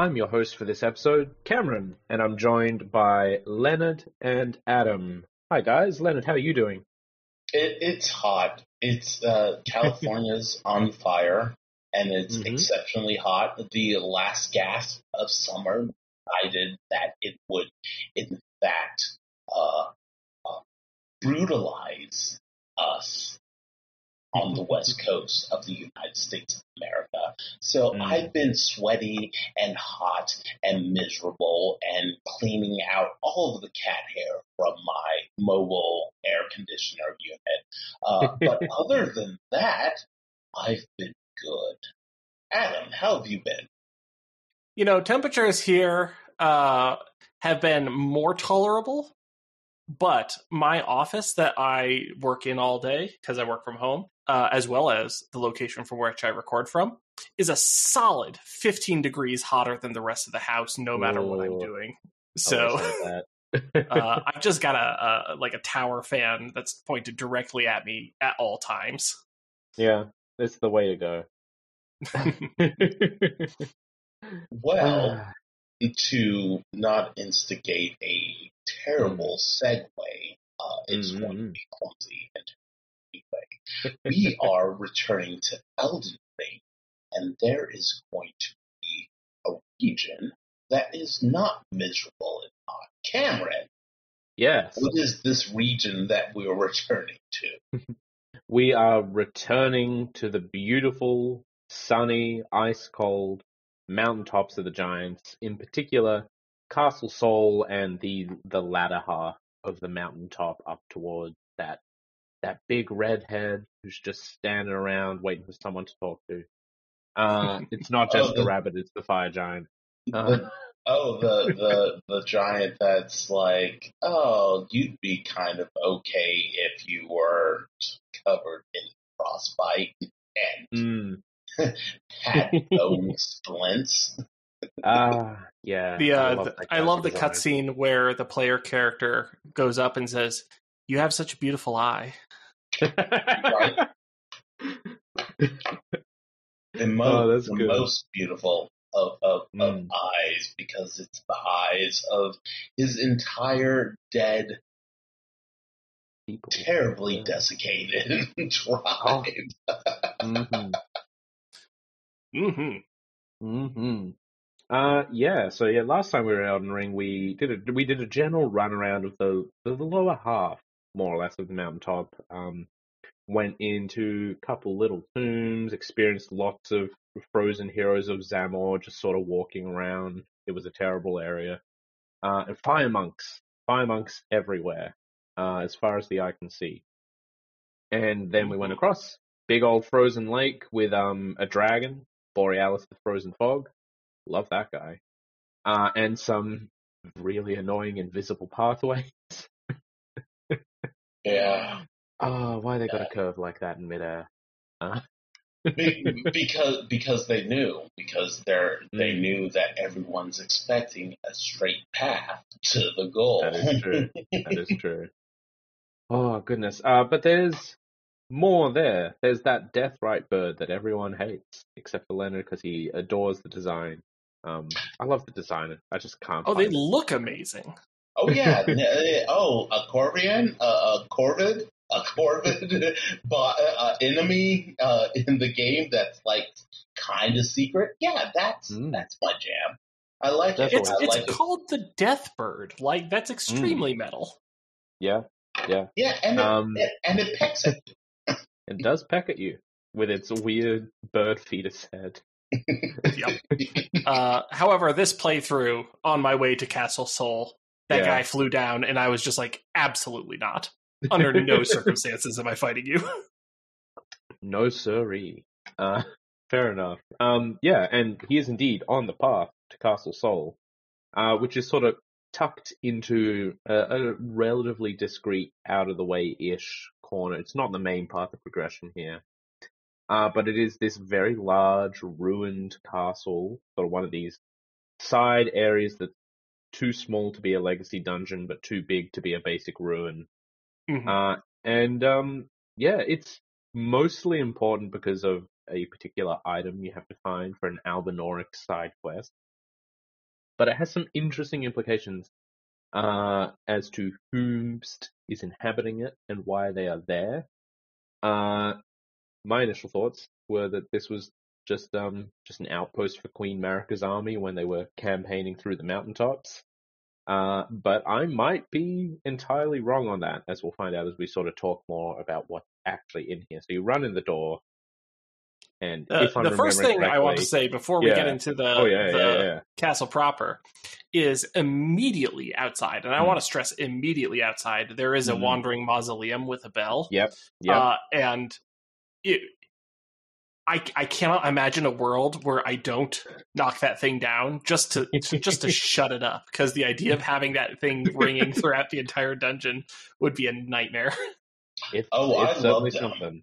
I'm your host for this episode, Cameron, and I'm joined by Leonard and Adam. Hi guys, Leonard, how are you doing? It, it's hot. It's uh, California's on fire, and it's Mhm. exceptionally hot. The last gasp of summer decided that it would, in fact, uh, uh, brutalize us on the west coast of the United States of America. So Mm. I've been sweaty and hot and miserable and cleaning out all of the cat hair from my mobile air conditioner unit. Uh, but other than that, I've been good. Adam, how have you been? you know, temperatures here uh, have been more tolerable, but my office that I work in all day because I work from home, uh, as well as the location from which I record from, is a solid 15 degrees hotter than the rest of the house, no matter what I'm doing. So uh, I've just got a, a like a tower fan that's pointed directly at me at all times. yeah, it's the way to go. Well, Ah, to not instigate a terrible segue, uh, it's going to be clumsy and anyway. we are returning to Elden Ring, and there is going to be a region that is not miserable and not Cameron, yes, what is this region that we are returning to? we are returning to the beautiful, sunny, ice cold mountaintops of the Giants, in particular Castle Sol and the the latter half of the mountaintop up towards that that big redhead who's just standing around waiting for someone to talk to. Uh, it's not just Oh, the the- rabbit; it's the fire giant. Uh, The- oh, the, the the giant that's like, oh, you'd be kind of okay if you were covered in frostbite and mm, had bone splints. ah, yeah. The uh, I I love love, that I love the character design. cutscene where the player character goes up and says, "You have such a beautiful eye." Right. The, mo- Oh, that's the good. most beautiful of, of, of Mm. eyes because it's the eyes of his entire dead, People. terribly Yeah. desiccated tribe. Mhm. Hmm hmm Uh, yeah. So yeah, last time we were out in Elden Ring, we did a we did a general run around of the the, the lower half, more or less, of the mountaintop. Um, went into a couple little tombs, experienced lots of frozen heroes of Zamor, just sort of walking around. It was a terrible area. Uh, and fire monks, fire monks everywhere, uh, as far as the eye can see. And then we went across big old frozen lake with um a dragon, Borealis the Frozen Fog. Love that guy. Uh, and some really annoying invisible pathways. Yeah. Oh, why they got a curve like that in midair? Uh, Be- because because they knew because they're they Mm. knew that everyone's expecting a straight path to the goal. That is true. that is true. Oh goodness. Uh, but there's more there. There's that deathrite bird that everyone hates, except for Leonard because he adores the design. Um, I love the design. I just can't. Oh, they it. look amazing. oh yeah. Uh, oh, a Corvian, uh, a Corvid, a Corvid, but uh, enemy uh, in the game that's like kind of secret. Yeah, that's Mm. that's my jam. I like it. It's it's like it. called the Death Bird. Like that's extremely metal. Yeah, yeah. Yeah, and it, Um, and it pecks at you. It does peck at you with its weird bird fetus head. Yep. Uh, however, this playthrough on my way to Castle Sol that Yeah. guy flew down, and I was just like, absolutely not. Under no circumstances am I fighting you. No siree. Uh, fair enough. Um, yeah, and he is indeed on the path to Castle Sol, uh, which is sort of tucked into a, a relatively discreet, out of the way ish corner. It's not the main path of progression here, uh, but it is this very large, ruined castle, sort of one of these side areas that's too small to be a legacy dungeon, but too big to be a basic ruin. Mhm. Uh, and um, yeah, it's mostly important because of a particular item you have to find for an Albinauric side quest. But it has some interesting implications uh, as to whomst is inhabiting it and why they are there. Uh, my initial thoughts were that this was just um just an outpost for Queen Marika's army when they were campaigning through the mountaintops. Uh, but I might be entirely wrong on that, as we'll find out as we sort of talk more about what's actually in here. So you run in the door, and Uh, if I'm the first thing I want to say before we get into the, oh yeah, the yeah, yeah, castle proper is immediately outside, and I Hmm. want to stress immediately outside. There is a Mhm. wandering mausoleum with a bell. yep, yep. Uh, and it, I I cannot imagine a world where I don't knock that thing down just to, to just to shut it up because the idea of having that thing ringing throughout the entire dungeon would be a nightmare. it's, Oh, I love certainly them. something.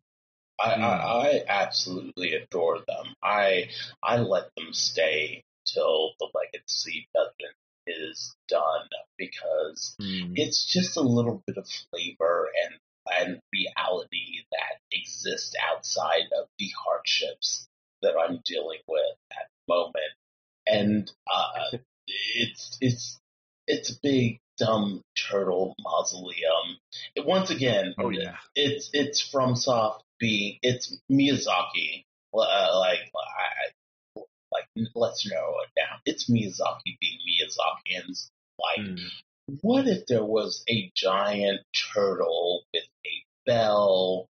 I, Hmm. I, I absolutely adore them. I I let them stay till the legacy dungeon is done because Hmm. it's just a little bit of flavor and and reality that exists outside of the hardships that I'm dealing with at the moment. And uh, it's it's it's a big dumb turtle mausoleum. It, once again, Oh yeah. it's it's from soft being it's Miyazaki. Uh, like I, like let's narrow it down. It's Miyazaki being Miyazaki, and it's like Hmm. what if there was a giant turtle with a bell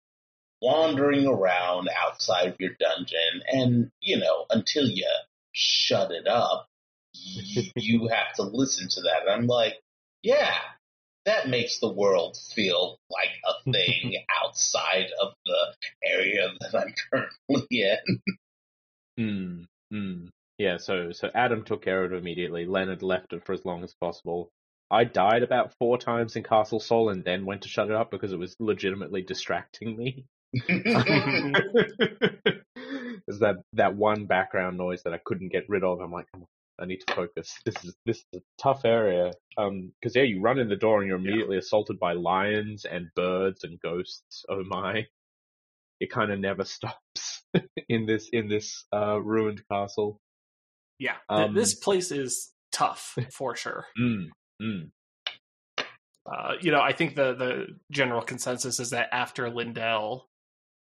wandering around outside of your dungeon and you know until you shut it up y- you have to listen to that and i'm like yeah that makes the world feel like a thing outside of the area that i'm currently in Mm, mm. Yeah, so so Adam took care of it immediately. Leonard left it for as long as possible. I died about four times in Castle Sol and then went to shut it up because it was legitimately distracting me. There's that that one background noise that I couldn't get rid of. I'm like, "Come on, I need to focus. This is this is a tough area. Um, because yeah, you run in the door and you're immediately assaulted by lions and birds and ghosts. Oh my! It kind of never stops in this in this uh ruined castle. Yeah, Um, this place is tough for sure. Mm, mm. Uh, you know, I think the the general consensus is that after Leyndell,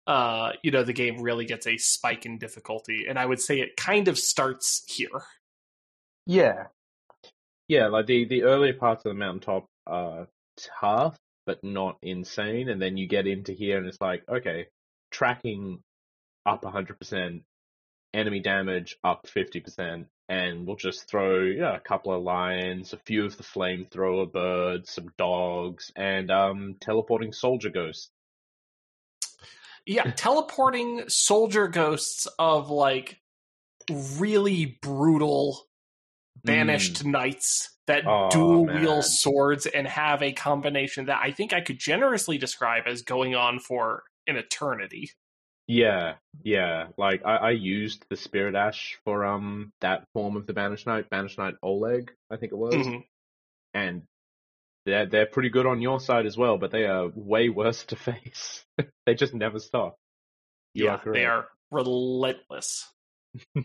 uh, you know, the game really gets a spike in difficulty, and I would say it kind of starts here. Yeah. Yeah, like the, the earlier parts of the mountaintop are tough, but not insane. And then you get into here and it's like, okay, tracking up 100%, enemy damage up 50%, and we'll just throw yeah, a couple of lions, a few of the flamethrower birds, some dogs, and um, teleporting soldier ghosts. Yeah, teleporting soldier ghosts of like really brutal banished knights that Aw, dual man. wield swords and have a combination that I think I could generously describe as going on for an eternity. Yeah, yeah. Like I, I used the Spirit Ash for um that form of the Banished Knight, Banished Knight Oleg, I think it was, Mhm. and they're they're pretty good on your side as well, but they are way worse to face. they just never stop. You yeah, are they are relentless.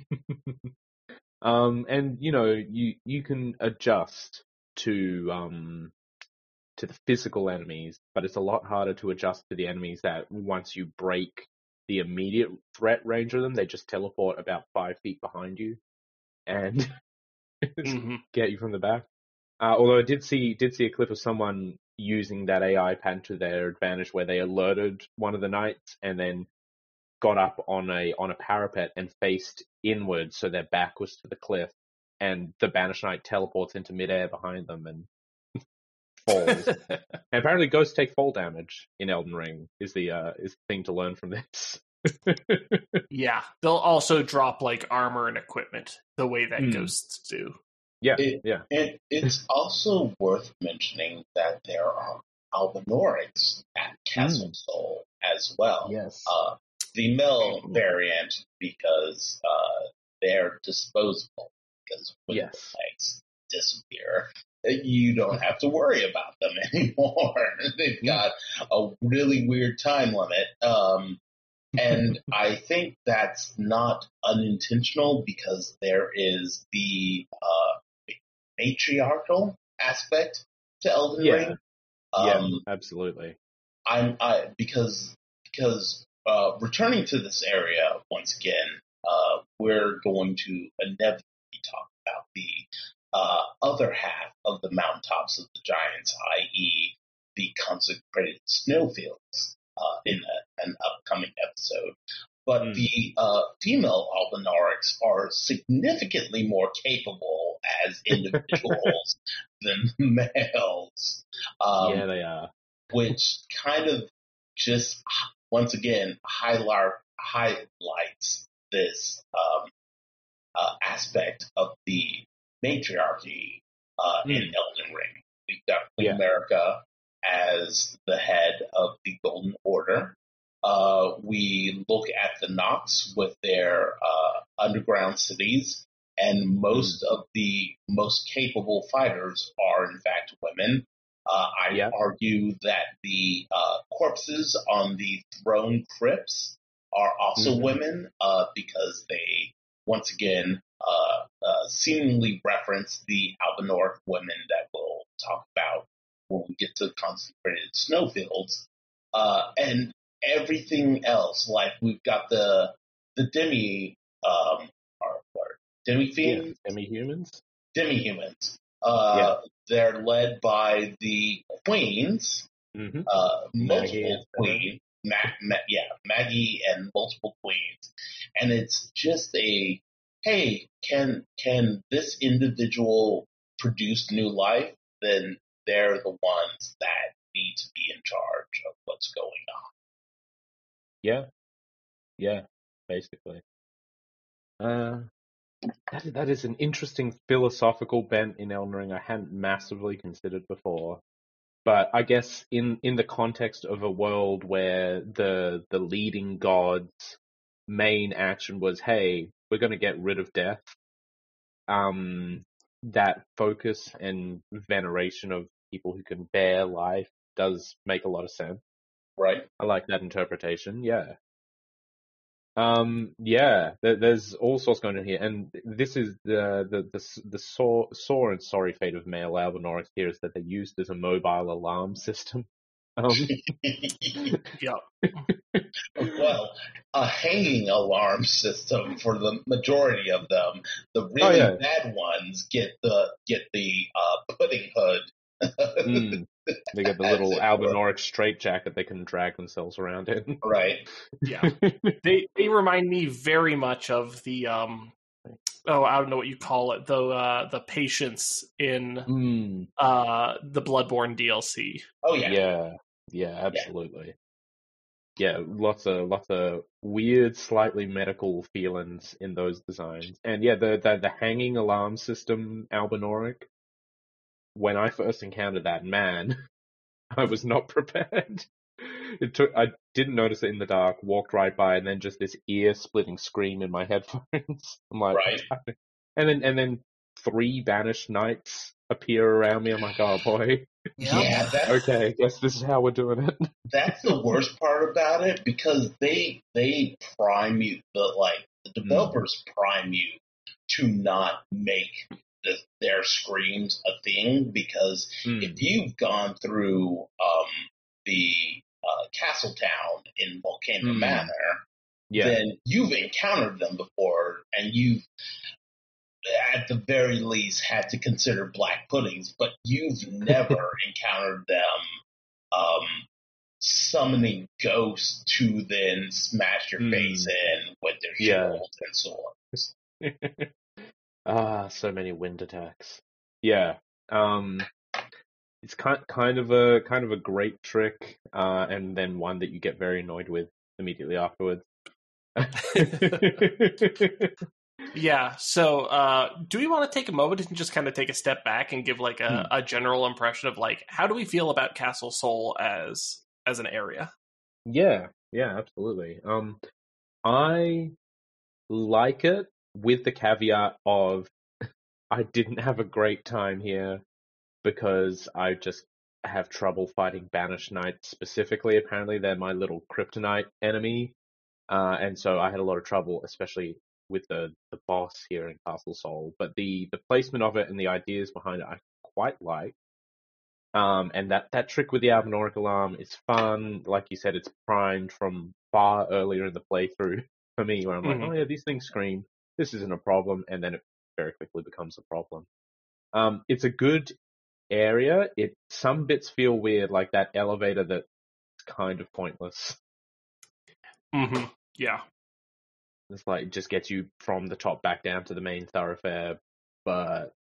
um, and you know you you can adjust to um to the physical enemies, but it's a lot harder to adjust to the enemies that once you break the immediate threat range of them, they just teleport about five feet behind you and Mhm. get you from the back. Uh, although I did see did see a clip of someone using that AI pattern to their advantage, where they alerted one of the knights and then got up on a on a parapet and faced inward, so their back was to the cliff, and the banished knight teleports into midair behind them and falls. and apparently, ghosts take fall damage in Elden Ring. Is the uh, is the thing to learn from this? yeah, they'll also drop like armor and equipment the way that Hmm. ghosts do. yeah, It- yeah. And it's also worth mentioning that there are Albinaurics at Castle Sol as well. Yes. Uh, the male variant because uh, they're disposable because when Yes. the legs disappear, you don't have to worry about them anymore. They've got a really weird time limit. Um, and I think that's not unintentional because there is the uh, matriarchal aspect to Elden Yeah. Ring. yeah, Um, absolutely. I'm I because because uh, returning to this area once again, uh, we're going to inevitably talk about the uh, other half of the mountaintops of the giants, i.e., the consecrated snowfields, uh, in a, an upcoming episode. But Hmm. the uh, female Albinaurics are significantly more capable as individuals than males. Um, yeah, they are. which kind of just once again highlight highlights this um, uh, aspect of the matriarchy uh, in Elden Ring. We've got Queen Yeah. Marika as the head of the Golden Order. Uh, we look at the Nox with their uh, underground cities, and most of the most capable fighters are in fact women. Uh, I Yeah. argue that the uh, corpses on the throne crypts are also Mhm. women uh, because they, once again, uh, uh, seemingly reference the Albinauric women that we'll talk about when we get to the consecrated snowfields. Uh, and everything else, like we've got the the demi um, demi Yeah, fiends, semi-humans. demi humans. Uh, They're led by the queens, Mm-hmm. uh, multiple queens. Ma- Ma- yeah, Maggie and multiple queens, and it's just a hey, can can this individual produce new life? Then they're the ones that need to be in charge of what's going on. Yeah, yeah, basically. Uh, that that is an interesting philosophical bent in Elden Ring I hadn't massively considered before. But I guess in in the context of a world where the the leading god's main action was, hey, we're going to get rid of death. Um, that focus and veneration of people who can bear life does make a lot of sense. Right? I like that interpretation. Yeah. Um. Yeah. There, there's all sorts going on here, and this is the the the the sore sore and sorry fate of male Albinaurics here is that they're used as a mobile alarm system. Um. Yeah. well, a hanging alarm system for the majority of them. The really Oh, yeah. bad ones get the get the uh, pudding hood. Mm. They get the little it were. Albinauric straitjacket they can drag themselves around in. Right. Yeah. they they remind me very much of the um oh I don't know what you call it the uh the patients in mm. uh the Bloodborne DLC. Oh yeah. Yeah, yeah, absolutely. Yeah, lots of lots of weird, slightly medical feelings in those designs, and yeah, the the, the hanging alarm system Albinauric. When I first encountered that, man, I was not prepared. It took I didn't notice it in the dark, walked right by, and then just this ear-splitting scream in my headphones. I'm like, Right. and then and then three banished knights appear around me. I'm like, oh boy. Yeah, that's Okay, guess this is how we're doing it. that's the worst part about it because they they prime you the like the hmm. developers prime you to not make the, their screams a thing because Hmm. if you've gone through um, the uh, Castle Town in Volcano Hmm. Manor, Yeah, then you've encountered them before and you've at the very least had to consider black puddings, but you've never encountered them um, summoning ghosts to then smash your Hmm. face in with their Yeah. shields and swords. ah, so many wind attacks. Yeah. Um. it's kind kind of a kind of a great trick, uh, and then one that you get very annoyed with immediately afterwards. Yeah. So, uh, do we want to take a moment and just kind of take a step back and give like a, Hmm. a general impression of like how do we feel about Castle Sol as as an area? Yeah, yeah, absolutely. Um, I like it with the caveat of I didn't have a great time here because I just have trouble fighting Banished Knights specifically. Apparently, they're my little kryptonite enemy, uh, and so I had a lot of trouble, especially with the the boss here in Castle Sol. But the the placement of it and the ideas behind it, I quite like. Um, and that, that trick with the Albinauric alarm is fun. Like you said, it's primed from far earlier in the playthrough for me, where I'm like, Mhm. oh yeah, these things scream. This isn't a problem, and then it very quickly becomes a problem. Um, it's a good area. It some bits feel weird, like that elevator that's kind of pointless. Mm-hmm. Yeah. It's like it just gets you from the top back down to the main thoroughfare, but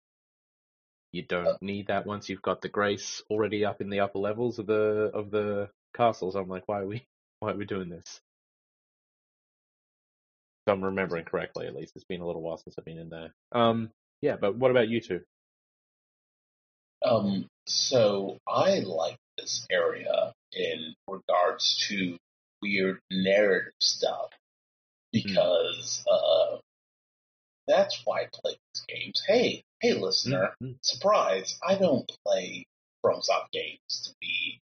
you don't need that once you've got the grace already up in the upper levels of the of the castles. I'm like, why are we why are we doing this? If I'm remembering correctly, at least it's been a little while since I've been in there. Um, yeah, but what about you two? Um, so I like this area in regards to weird narrative stuff because uh, that's why I play these games. Hey, hey, listener, Mhm. surprise! I don't play FromSoft games to be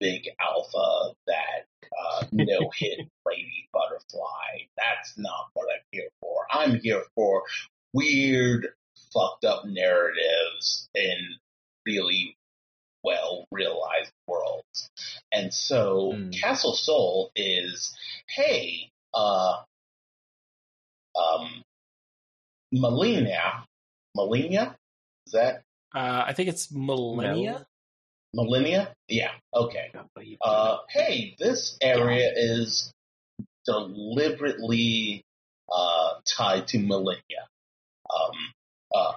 big alpha that uh, no hit lady butterfly. That's not what I'm here for. I'm here for weird, fucked up narratives in really well realized worlds. And so Mm. Castle Sol is, hey, uh, um, Melina, Melina, is that Uh, I think it's Malenia. Malenia? Yeah, okay. Uh, hey, this area is deliberately uh, tied to Malenia. Um, uh,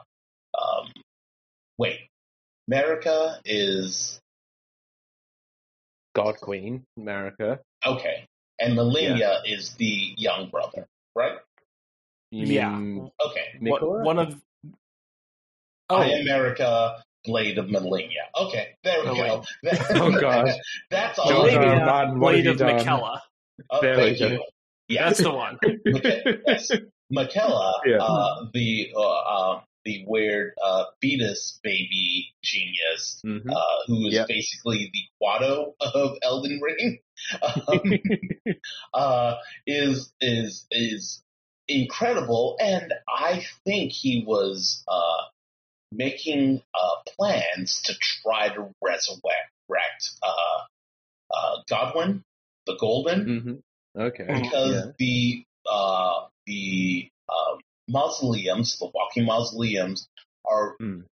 um, wait, Marika is God Queen, Marika. okay, and Malenia is the young brother, right? Yeah. Okay, One, one of oh I Marika, Blade of Malenia. Okay, there we Oh, go. Oh, God. that's all. No, I no, need. Martin, Blade of you done? Miquella. Oh, There thank we you. go. Yes, That's the one. Mc- yes. Miquella, Yeah. uh, the uh, uh, the weird uh, fetus baby genius, Mhm. uh, who is Yep. basically the Quato of Elden Ring, um, uh, is is is incredible, and I think he was uh, making uh, plans to try to resurrect uh, uh, Godwin the Golden Mhm. Okay. because Yeah. the uh, the um, mausoleums, the walking mausoleums, are Mm.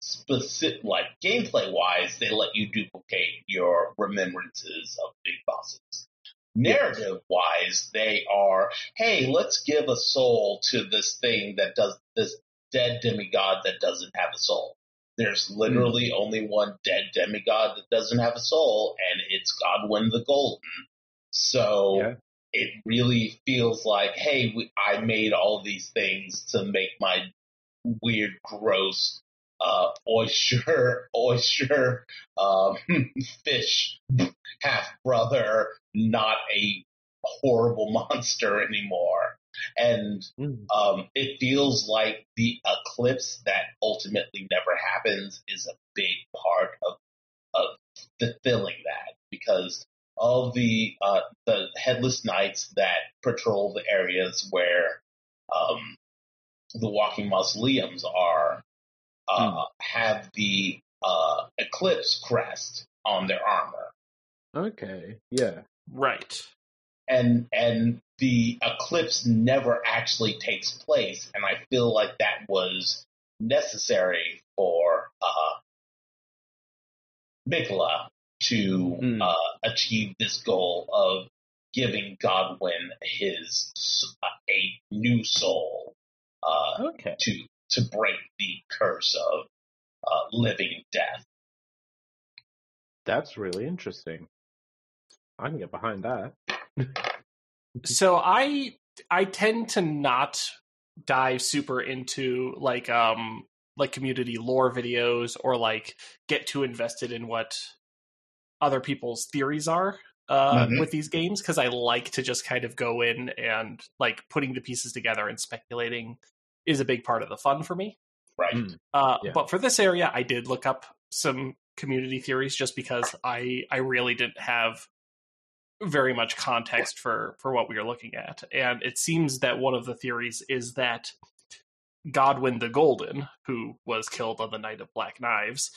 specific. Like gameplay wise, they let you duplicate your remembrances of big bosses. Narrative wise, they are hey, let's give a soul to this thing that does this dead demigod that doesn't have a soul. There's literally only one dead demigod that doesn't have a soul, and it's Godwin the Golden. So Yeah. it really feels like, hey, we, I made all these things to make my weird, gross uh, oyster, oyster, um, fish half brother, not a horrible monster anymore. And Mm. um, it feels like the eclipse that ultimately never happens is a big part of of fulfilling that because all the uh, the headless knights that patrol the areas where um, the walking mausoleums are uh, have the uh, eclipse crest on their armor Okay. Yeah. Right. And and the eclipse never actually takes place and i feel like that was necessary for uh Miquella to Mm. uh, achieve this goal of giving Godwin his uh, a new soul uh, Okay. to to break the curse of uh, living death. That's really interesting. I can get behind that. so I I tend to not dive super into like um like community lore videos or like get too invested in what other people's theories are uh, Mhm. with these games because I like to just kind of go in and like putting the pieces together and speculating is a big part of the fun for me. Right. Mm. Uh, Yeah. But for this area, I did look up some community theories just because I I really didn't have very much context for for what we are looking at, and it seems that one of the theories is that Godwin the Golden, who was killed on the night of Black Knives,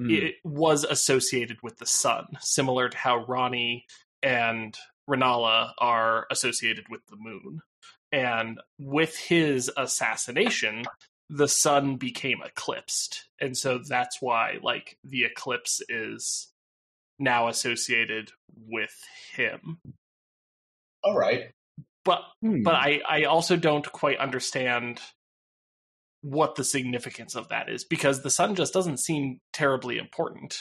Mm. it was associated with the sun, similar to how Ranni and Rennala are associated with the moon. And with his assassination, the sun became eclipsed. And so that's why like the eclipse is now associated with him. All right. But Hmm. but I, I also don't quite understand what the significance of that is because the sun just doesn't seem terribly important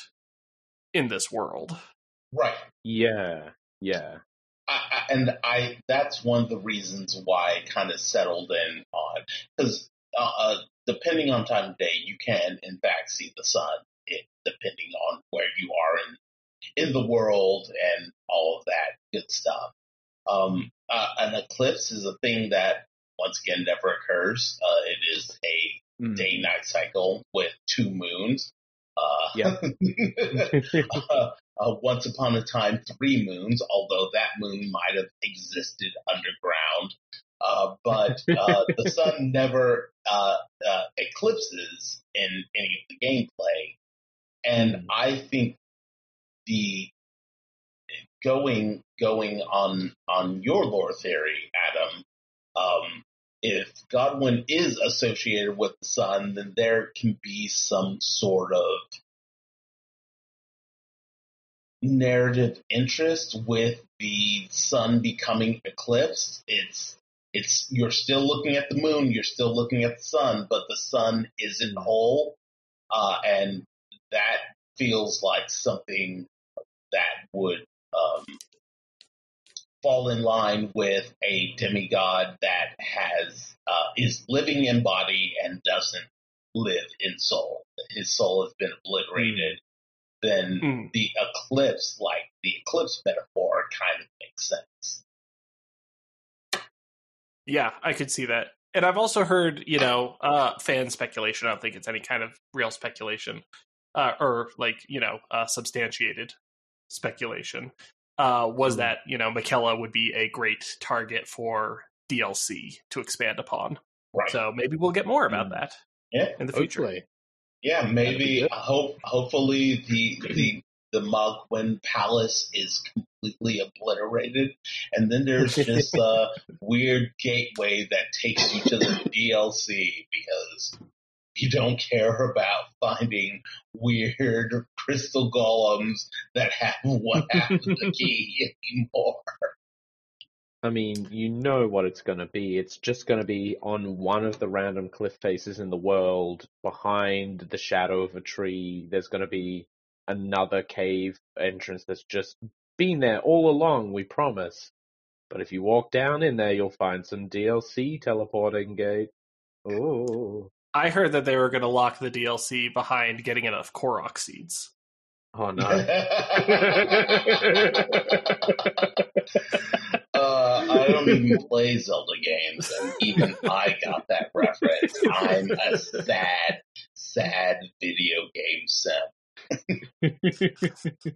in this world. Right. yeah, yeah. I, I, and I that's one of the reasons why I kind of settled in on because uh, uh, depending on time of day, you can in fact see the sun. It, depending on where you are in in the world and all of that good stuff. Um, uh, an eclipse is a thing that once again never occurs. Uh, it is a Mm. day night cycle with two moons. Uh, Yeah. uh, uh, once upon a time, three moons, although that moon might have existed underground. Uh, but uh, the sun never uh, uh, eclipses in any of the gameplay. And I think the going going on on your lore theory, Adam, um, if Godwin is associated with the sun, then there can be some sort of narrative interest with the sun becoming eclipsed. It's it's you're still looking at the moon, you're still looking at the sun, but the sun isn't whole, uh, and that feels like something that would um, fall in line with a demigod that has uh, is living in body and doesn't live in soul. His soul has been obliterated. Then Mm. the eclipse, like the eclipse metaphor, kind of makes sense. Yeah, I could see that. And I've also heard, you know, uh, fan speculation. I don't think it's any kind of real speculation, uh, or like, you know, uh, substantiated speculation. Uh, was Mhm. that you know Miquella would be a great target for DLC to expand upon. Right. So maybe we'll get more about Mm. that Yeah. in the future. Hopefully. Yeah, maybe good. hope hopefully the the the Mohgwyn Palace is completely obliterated, and then there's just a weird gateway that takes you to the DLC because you don't care about finding weird crystal golems that have one half of the key anymore. I mean, you know what it's going to be. It's just going to be on one of the random cliff faces in the world, behind the shadow of a tree. There's going to be another cave entrance that's just been there all along, we promise. But if you walk down in there, you'll find some DLC teleporting gate. Oh, I heard that they were going to lock the DLC behind getting enough Korok seeds. oh no. Uh, I don't even play Zelda games, and even I got that reference. I'm a sad, sad video game sim.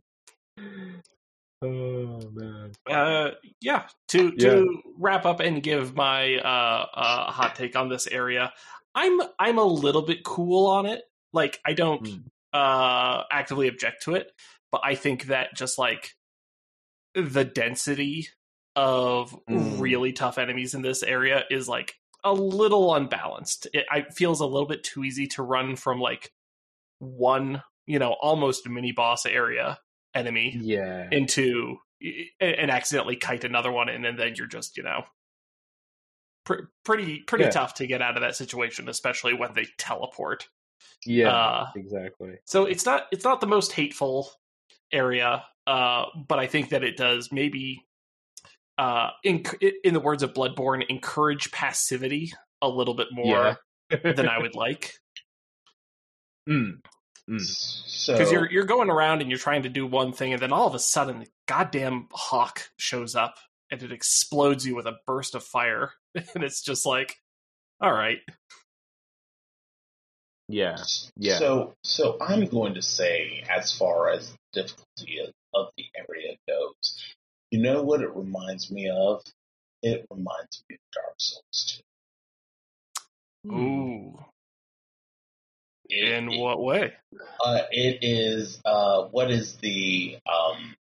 oh man. uh yeah to Yeah. to wrap up and give my uh uh hot take on this area i'm i'm a little bit cool on it like i don't Mm. uh actively object to it but i think that just like the density of Mm. really tough enemies in this area is like a little unbalanced it I, feels a little bit too easy to run from like one you know almost mini boss area enemy Yeah. into and accidentally kite another one in, and then you're just you know pr- pretty pretty Yeah. tough to get out of that situation, especially when they teleport. Yeah. Uh, exactly. so it's not it's not the most hateful area, uh, but I think that it does maybe, uh, in in the words of Bloodborne, encourage passivity a little bit more Yeah. than I would like. Mm. Mm. So Because you're you're going around and you're trying to do one thing, and then all of a sudden, the goddamn hawk shows up and it explodes you with a burst of fire, and it's just like, all right, Yeah. Yeah. So, so I'm going to say, as far as the difficulty of, of the area goes, you know what it reminds me of? It reminds me of Dark Souls 2. ooh, It, in it- what way? Uh, it is uh, what is the um,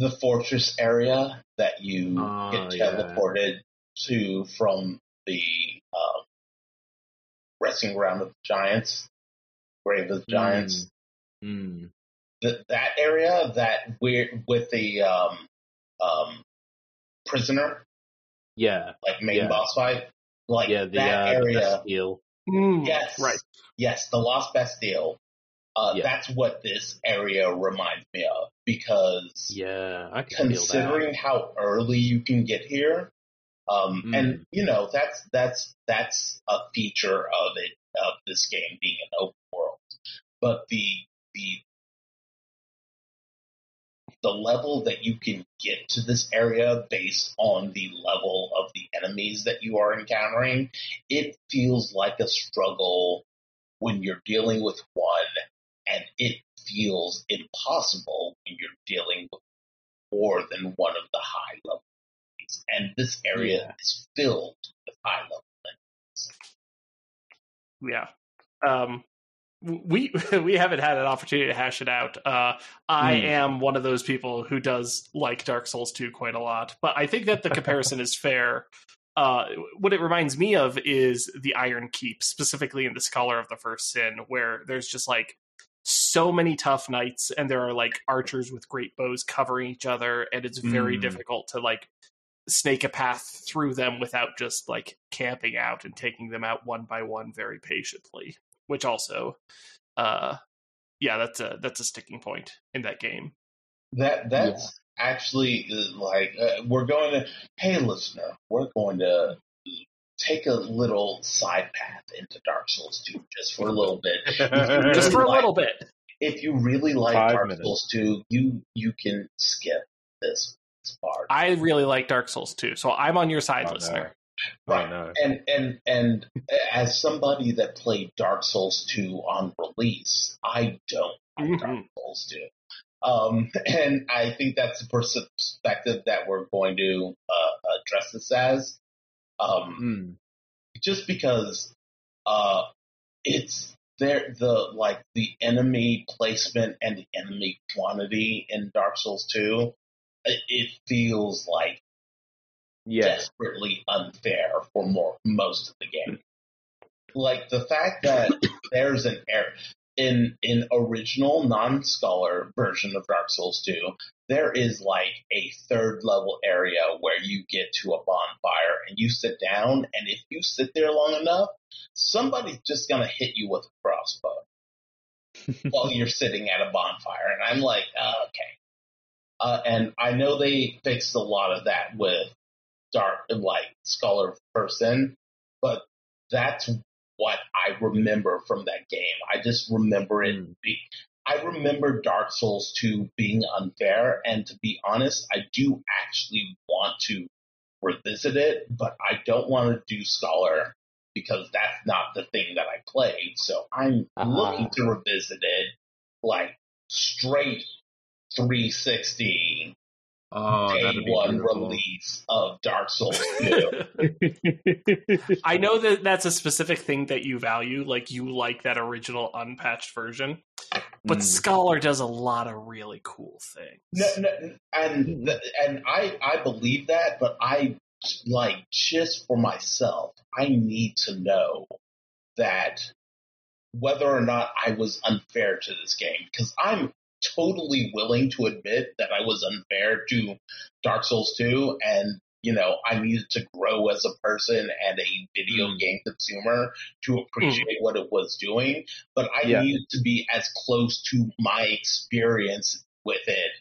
the fortress area that you Oh, get yeah. teleported to from the um, resting ground of the giants, grave of the giants. Mm. That that area that we're with the um, um, prisoner, Yeah. like main Yeah. boss fight, like Yeah. The that uh, area. Bastille. Mm, Yes. right. Yes, the Lost Bastille. Uh, Yeah. That's what this area reminds me of because Yeah. I can feel considering how early you can get here, um, Mm. and you know that's that's that's a feature of it of this game being an open world. But the the the level that you can get to this area based on the level of the enemies that you are encountering, it feels like a struggle when you're dealing with one, and it feels impossible when you're dealing with more than one of the high level enemies. And this area Yeah. is filled with high level Yeah. Um, we we haven't had an opportunity to hash it out. Uh, I Hmm. am one of those people who does like Dark Souls 2 quite a lot, but I think that the comparison is fair. Uh, what it reminds me of is the Iron Keep, specifically in the Scholar of the First Sin, where there's just like so many tough knights, and there are like archers with great bows covering each other, and it's very Hmm. difficult to like snake a path through them without just like camping out and taking them out one by one very patiently which also uh yeah that's a that's a sticking point in that game That that's actually uh, like uh, we're going to. Hey, listener, we're going to take a little side path into Dark Souls 2 just for a little bit. just for a Like- little bit If you really like Five Dark minutes. Souls 2, you you can skip this part. i really like dark souls 2, so i'm on your side Oh, no. listener I know. and and and as somebody that played Dark Souls 2 on release, I don't like Dark Mhm. Souls 2. Um, and I think that's the perspective that we're going to uh, address this as. Um, Mm. just because uh, it's there, the like the enemy placement and the enemy quantity in Dark Souls 2, it, it feels like Yeah. desperately unfair for more most of the game. Like the fact that there's an error in in original non-scholar version of Dark Souls 2, there is like a third level area where you get to a bonfire and you sit down and if you sit there long enough, somebody's just gonna hit you with a crossbow while you're sitting at a bonfire. And I'm like, uh, okay. Uh, and I know they fixed a lot of that with dark like scholar person, but that's what I remember from that game. I just remember it. Mm. Be, I remember Dark Souls 2 being unfair, and to be honest, I do actually want to revisit it, but I don't want to do scholar because that's not the thing that I played. So I'm Uh-huh. looking to revisit it like straight 360 Oh, day be one beautiful. release of Dark Souls 2. i know that that's a specific thing that you value like you like that original unpatched version but Mm. scholar does a lot of really cool things no, no, and and I I believe that, but I like just for myself, I need to know that whether or not I was unfair to this game because I'm totally willing to admit that I was unfair to Dark Souls 2 and you know, I needed to grow as a person and a video Mm. game consumer to appreciate what it was doing. But I Yeah. needed to be as close to my experience with it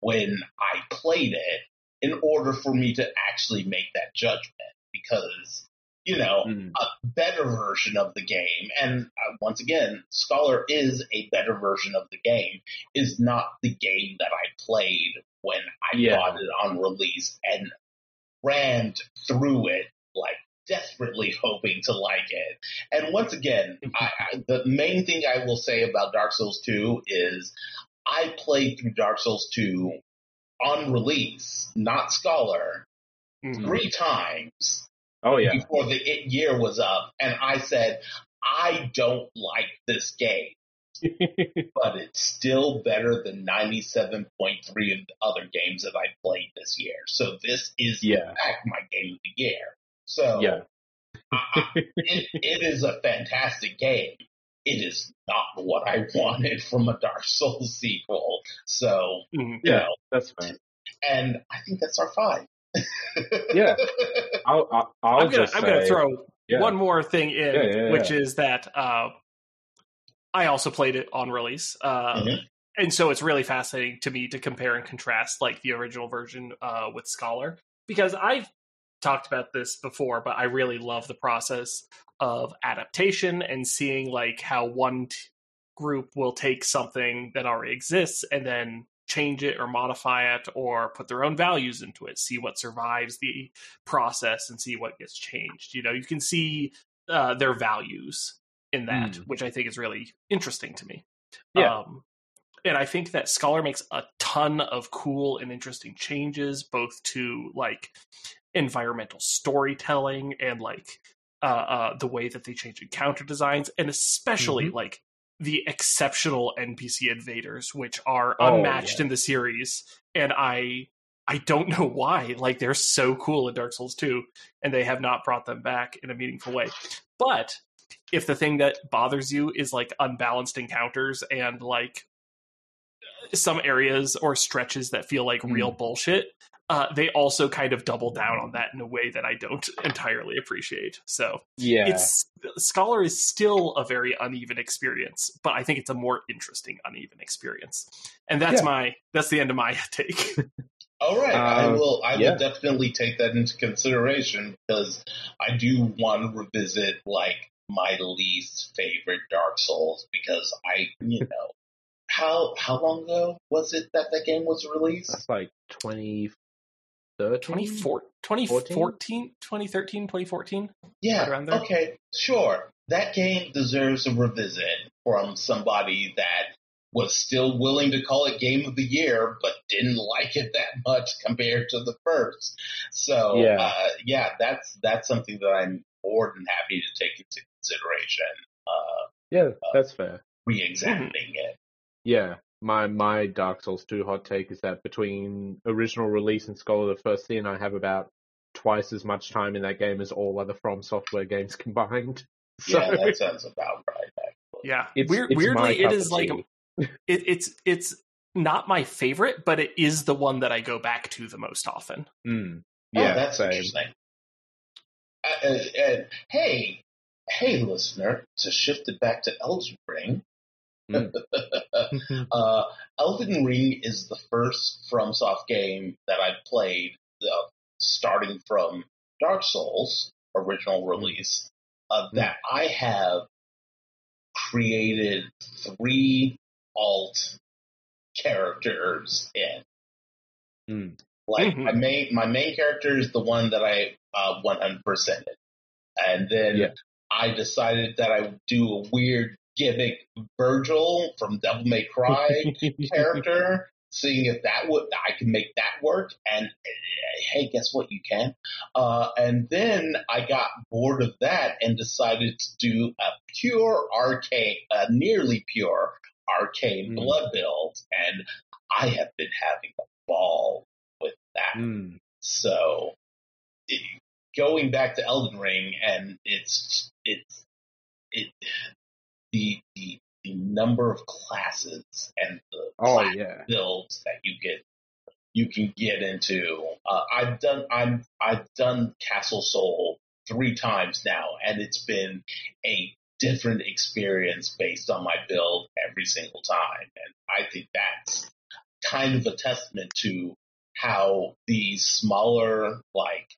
when I played it in order for me to actually make that judgment. Because, you know, Mm. a better version of the game, and uh, once again, Scholar is a better version of the game, is not the game that I played when I Yeah. bought it on release and rammed through it like desperately hoping to like it. And once again, I, I, the main thing I will say about Dark Souls 2 is I played through Dark Souls 2 on release, not Scholar, Mhm. three times Oh yeah. before the it year was up, and I said, I don't like this game, but it's still better than 97.3 of the other games that I played this year. So this is, in Yeah. fact, my game of the year. So yeah. I- it, it is a fantastic game. It is not what I wanted from a Dark Souls sequel. So, mm-hmm. you Yeah. know, That's fine. and I think that's our five. Yeah. I'll I'll, I'll I'm gonna I'm gonna throw yeah. one more thing in, Yeah, which is that uh, I also played it on release, uh, Mhm. and so it's really fascinating to me to compare and contrast like the original version uh, with Scholar because I've talked about this before, but I really love the process of adaptation and seeing like how one t- group will take something that already exists and then change it or modify it or put their own values into it see what survives the process and see what gets changed you know you can see uh, their values in that Mm. which i think is really interesting to me Yeah. um, and i think that scholar makes a ton of cool and interesting changes both to like environmental storytelling and like uh, uh, the way that they change encounter designs and especially Mm-hmm. like the exceptional npc invaders which are Oh, unmatched yeah. in the series and i i don't know why. Like they're so cool in dark souls 2 and they have not brought them back in a meaningful way. But if the thing that bothers you is like unbalanced encounters and like some areas or stretches that feel like real hmm. bullshit uh, they also kind of double down on that in a way that I don't entirely appreciate. So Yeah. it's Scholar is still a very uneven experience, but I think it's a more interesting uneven experience. And that's Yeah. my that's the end of my take. All right, I Uh, will. I yeah. will definitely take that into consideration because I do want to revisit like my least favorite Dark Souls because I, you know, how how long ago was it that that game was released? That's like 2013? 24 2014, 2013, 2014. Yeah. Right around there. Okay. Sure. That game deserves a revisit from somebody that was still willing to call it game of the year, but didn't like it that much compared to the first. So Yeah. uh, yeah, that's that's something that I'm more than happy to take into consideration. Uh, Yeah, that's fair. re-examining it. Yeah. My my Dark Souls 2 hot take is that between original release and Scholar the First Sin, I have about twice as much time in that game as all other From Software games combined. So Yeah, that sounds about right. Actually. Yeah. it's, Weird, it's weirdly it cup is of like it, it's it's not my favorite, but it is the one that I go back to the most often. Mm. Oh, Yeah, that's same. interesting. Uh, uh, and hey, hey, listener, to shift it back to Elden Ring. Mm. uh, Elden Ring is the first FromSoft game that I've played, uh, starting from Dark Souls original release, uh, that I have created three alt characters in. Mm. Like Mhm. my main my main character is the one that I uh, 100%ed, and then Yeah. I decided that I would do a weird gimmick Virgil from Devil May Cry character, seeing if that would I can make that work. And hey, guess what? You can. Uh, and then I got bored of that and decided to do a pure arcane, a nearly pure arcane Mm. blood build, and I have been having a ball with that. Mm. So it, going back to Elden Ring, and it's it's it the the the number of classes and the Oh class yeah. builds that you get you can get into. Uh, I've done I'm I've done Castle Sol three times now, and it's been a different experience based on my build every single time, and I think that's kind of a testament to how these smaller like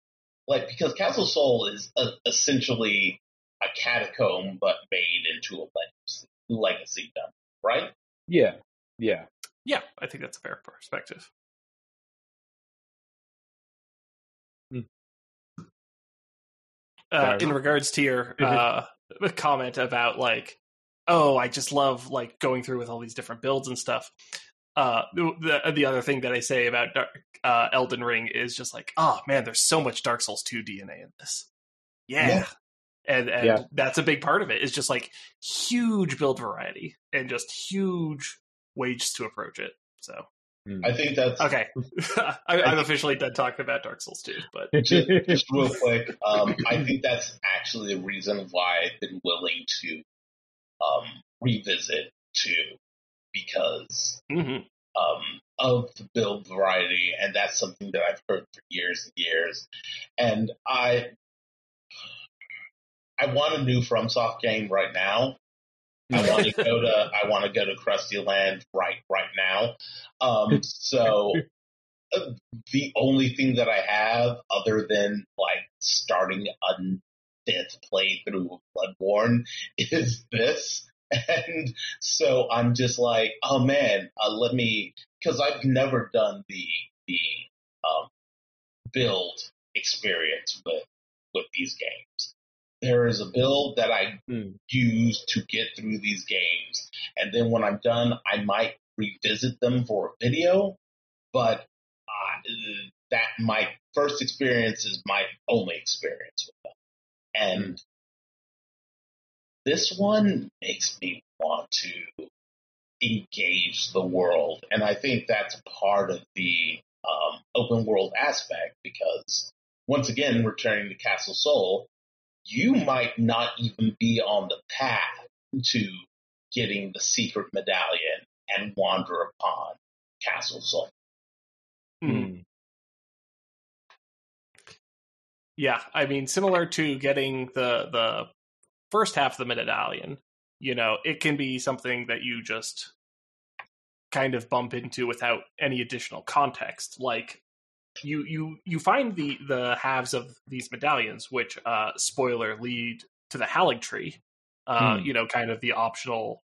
like because Castle Sol is a, essentially a catacomb but made into a legacy, legacy dump, right? Yeah, yeah, Yeah, I think that's a fair perspective. Hmm. Uh, Fair in regards to your uh, comment about like, oh, I just love like going through with all these different builds and stuff. Uh, the the other thing that I say about Dark, uh, Elden Ring is just like, oh man, there's so much Dark Souls 2 DNA in this. Yeah. Yeah. And and Yeah. that's a big part of it. Is just like huge build variety and just huge ways to approach it. So I think that's okay, I, I'm officially done talking about Dark Souls 2, but just, just real quick. Um, I think that's actually the reason why I've been willing to um, revisit two because mhm. um, of the build variety, and that's something that I've heard for years and years. And I, I want a new FromSoft game right now. I want to go to I want to go to Krusty Land right right now. Um, so uh, the only thing that I have other than like starting a fifth playthrough of Bloodborne is this. And so I'm just like, oh man, uh, let me, because I've never done the the um, build experience with with these games. There is a build that I Hmm. use to get through these games, and then when I'm done, I might revisit them for a video. But uh, that my first experience is my only experience with them, and this one makes me want to engage the world, and I think that's part of the um, open world aspect because once again, returning to Castle Sol, you might not even be on the path to getting the secret medallion and wander upon Castle Sol. Mhm. Yeah, I mean, similar to getting the the first half of the medallion, you know, it can be something that you just kind of bump into without any additional context. Like you you you find the the halves of these medallions, which uh spoiler lead to the Haligtree. Uh, Hmm. you know, kind of the optional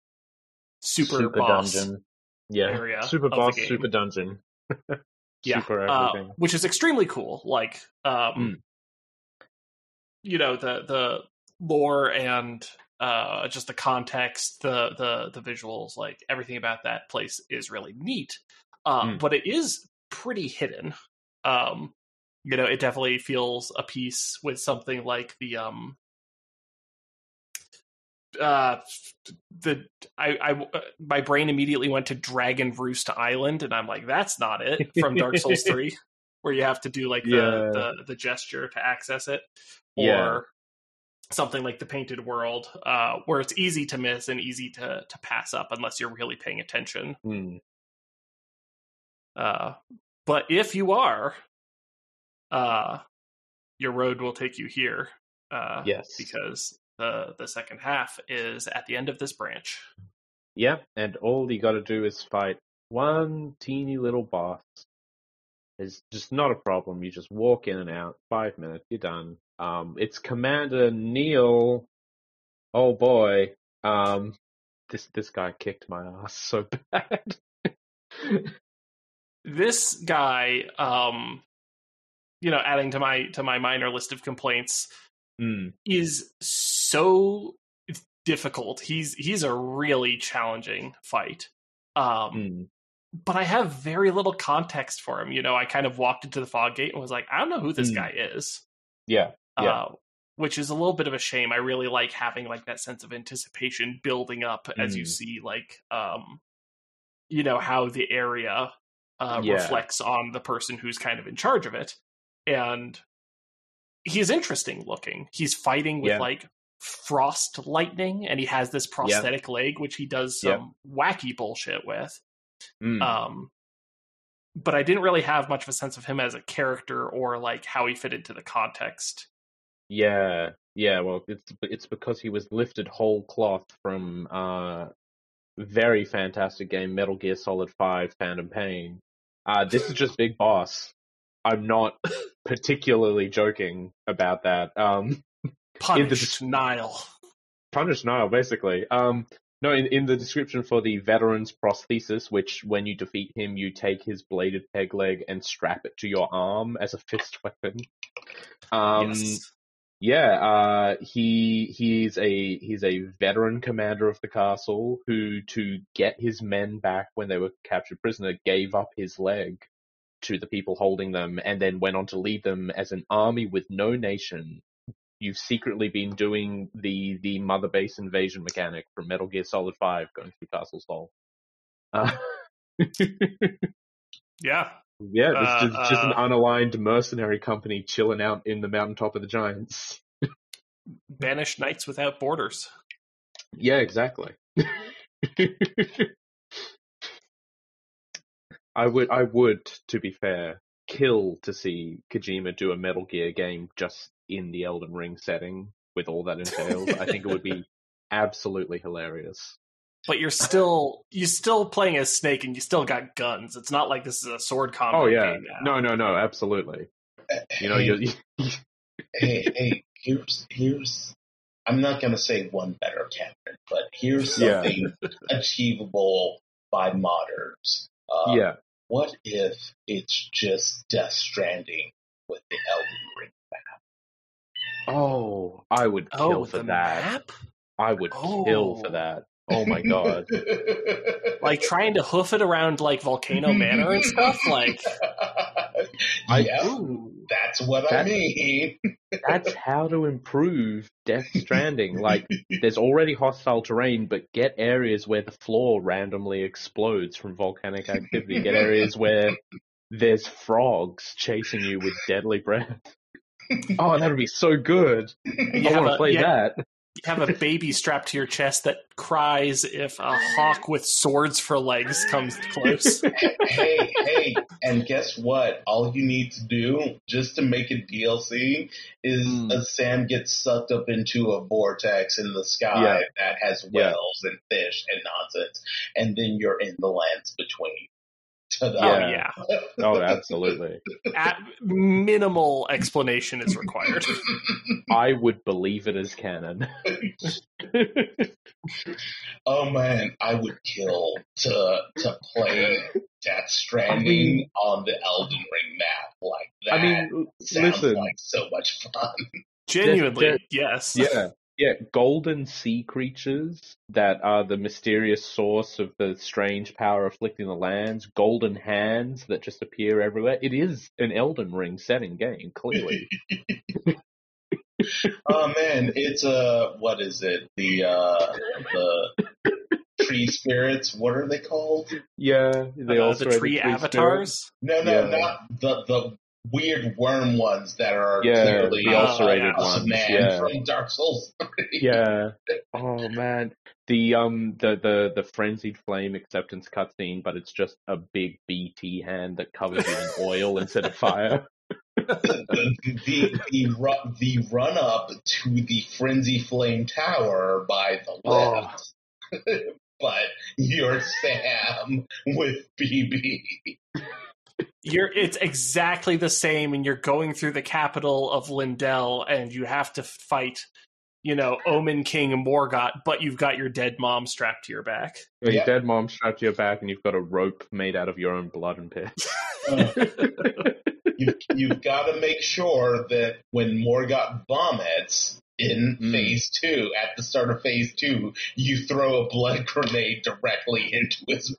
super, super boss dungeon. Yeah, area super boss, super dungeon. yeah, super uh, which is extremely cool. Like, um, Mm. you know, the the lore and uh, just the context, the the the visuals, like everything about that place is really neat. Uh, Mm. But it is pretty hidden. Um, you know, it definitely feels a piece with something like the um. Uh, the I, I uh, my brain immediately went to Dragon Roost Island, and I'm like, that's not it from Dark Souls Three, where you have to do like the Yeah. the, the gesture to access it, Yeah. or something like the Painted World, uh, where it's easy to miss and easy to to pass up unless you're really paying attention. Hmm. Uh, but if you are, uh, your road will take you here. Uh, Yes. because the the second half is at the end of this branch. Yeah, and all you got to do is fight one teeny little boss. It's just not a problem. You just walk in and out. Five minutes, you're done. Um, it's Commander Niall. Oh boy. Um, this this guy kicked my ass so bad. This guy, um, you know, adding to my to my minor list of complaints, Hmm. is so difficult. He's he's a really challenging fight. Um, Hmm. but I have very little context for him. You know, I kind of walked into the fog gate and was like, I don't know who this Mm. guy is. Yeah. Yeah. Uh, which is a little bit of a shame. I really like having like that sense of anticipation building up as you Mm. see like um you know how the area uh Yeah. reflects on the person who's kind of in charge of it. And he's interesting looking. He's fighting with Yeah. like frost lightning and he has this prosthetic leg which he does Yeah. some wacky bullshit with. Hmm. Um, but I didn't really have much of a sense of him as a character or like how he fit into the context. Yeah, yeah. Well, it's it's because he was lifted whole cloth from uh very fantastic game Metal Gear Solid Five: Phantom Pain. Uh, this is just Big Boss. I'm not particularly joking about that. Um, Punished Niall. Punished Niall, basically. Um, no, in, in the description for the veteran's prosthesis, which when you defeat him, you take his bladed peg leg and strap it to your arm as a fist weapon. Um, yes. Yeah, uh, he he's a he's a veteran commander of the castle who, to get his men back when they were captured prisoner, gave up his leg to the people holding them, and then went on to lead them as an army with no nation. You've secretly been doing the the mother base invasion mechanic from Metal Gear Solid Five, going through Castle Sol. Uh, Yeah. Yeah, it's Uh, just, just an uh, unaligned mercenary company chilling out in the mountaintop of the giants. Banished Knights Without Borders. Yeah, exactly. I would, I would, to be fair, kill to see Kojima do a Metal Gear game just in the Elden Ring setting with all that entails. I think it would be absolutely hilarious. But you're still you're still playing as Snake and you still got guns. It's not like this is a sword combat Oh yeah, game now. no, no, no, absolutely. You know, hey, you hey, hey, here's here's. I'm not gonna say one better Cameron, but here's Yeah. something achievable by modders. Uh, yeah, What if it's just Death Stranding with the Elden Ring? Map? Oh, I would Oh, kill with for the that. map? I would kill for Oh. that. Oh my god. Like trying to hoof it around like Volcano Manor and stuff. Like, I- yeah, ooh. that's what I That- mean. That's how to improve Death Stranding. Like, there's already hostile terrain, but get areas where the floor randomly explodes from volcanic activity. Get areas where there's frogs chasing you with deadly breath. Oh, that would be so good. You I want to play yeah. that. You have a baby strapped to your chest that cries if a hawk with swords for legs comes close. hey, hey, and guess what? All you need to do just to make a DLC is Hmm. uh, Sam gets sucked up into a vortex in the sky Yeah. that has Yeah. whales and fish and nonsense, and then you're in the lands between. Ta-da. Oh Yeah. yeah. Oh, absolutely. At minimal explanation is required. I would believe it as canon. oh man, I would kill to to play Death Stranding mean- on the Elden Ring map like that. I mean, sounds listen. like so much fun. Genuinely, That- yes. Yeah. Yeah, golden sea creatures that are the mysterious source of the strange power afflicting the lands, golden hands that just appear everywhere. It is an Elden Ring setting game, clearly. oh man, it's uh what is it? The uh the tree spirits, what are they called? yeah, they Uh, also the are tree spirits. avatars. No, no, Yeah. not the the weird worm ones that are Yeah, clearly the uh, ulcerated of ones, Man yeah. from Dark Souls 3. Yeah. Oh man. The um the, the the frenzied flame acceptance cutscene, but it's just a big BT hand that covers you in oil instead of fire. the the the, the run up to the Frenzy Flame Tower by the Oh. but you're Sam with BB. You're it's exactly the same, and you're going through the capital of Leyndell, and you have to fight, you know, Omen King and Morgott, but you've got your dead mom strapped to your back. Your Yeah. dead mom strapped to your back, and you've got a rope made out of your own blood and piss. Uh, you, you've got to make sure that when Morgott vomits in Mm. phase two, at the start of phase two, you throw a blood grenade directly into his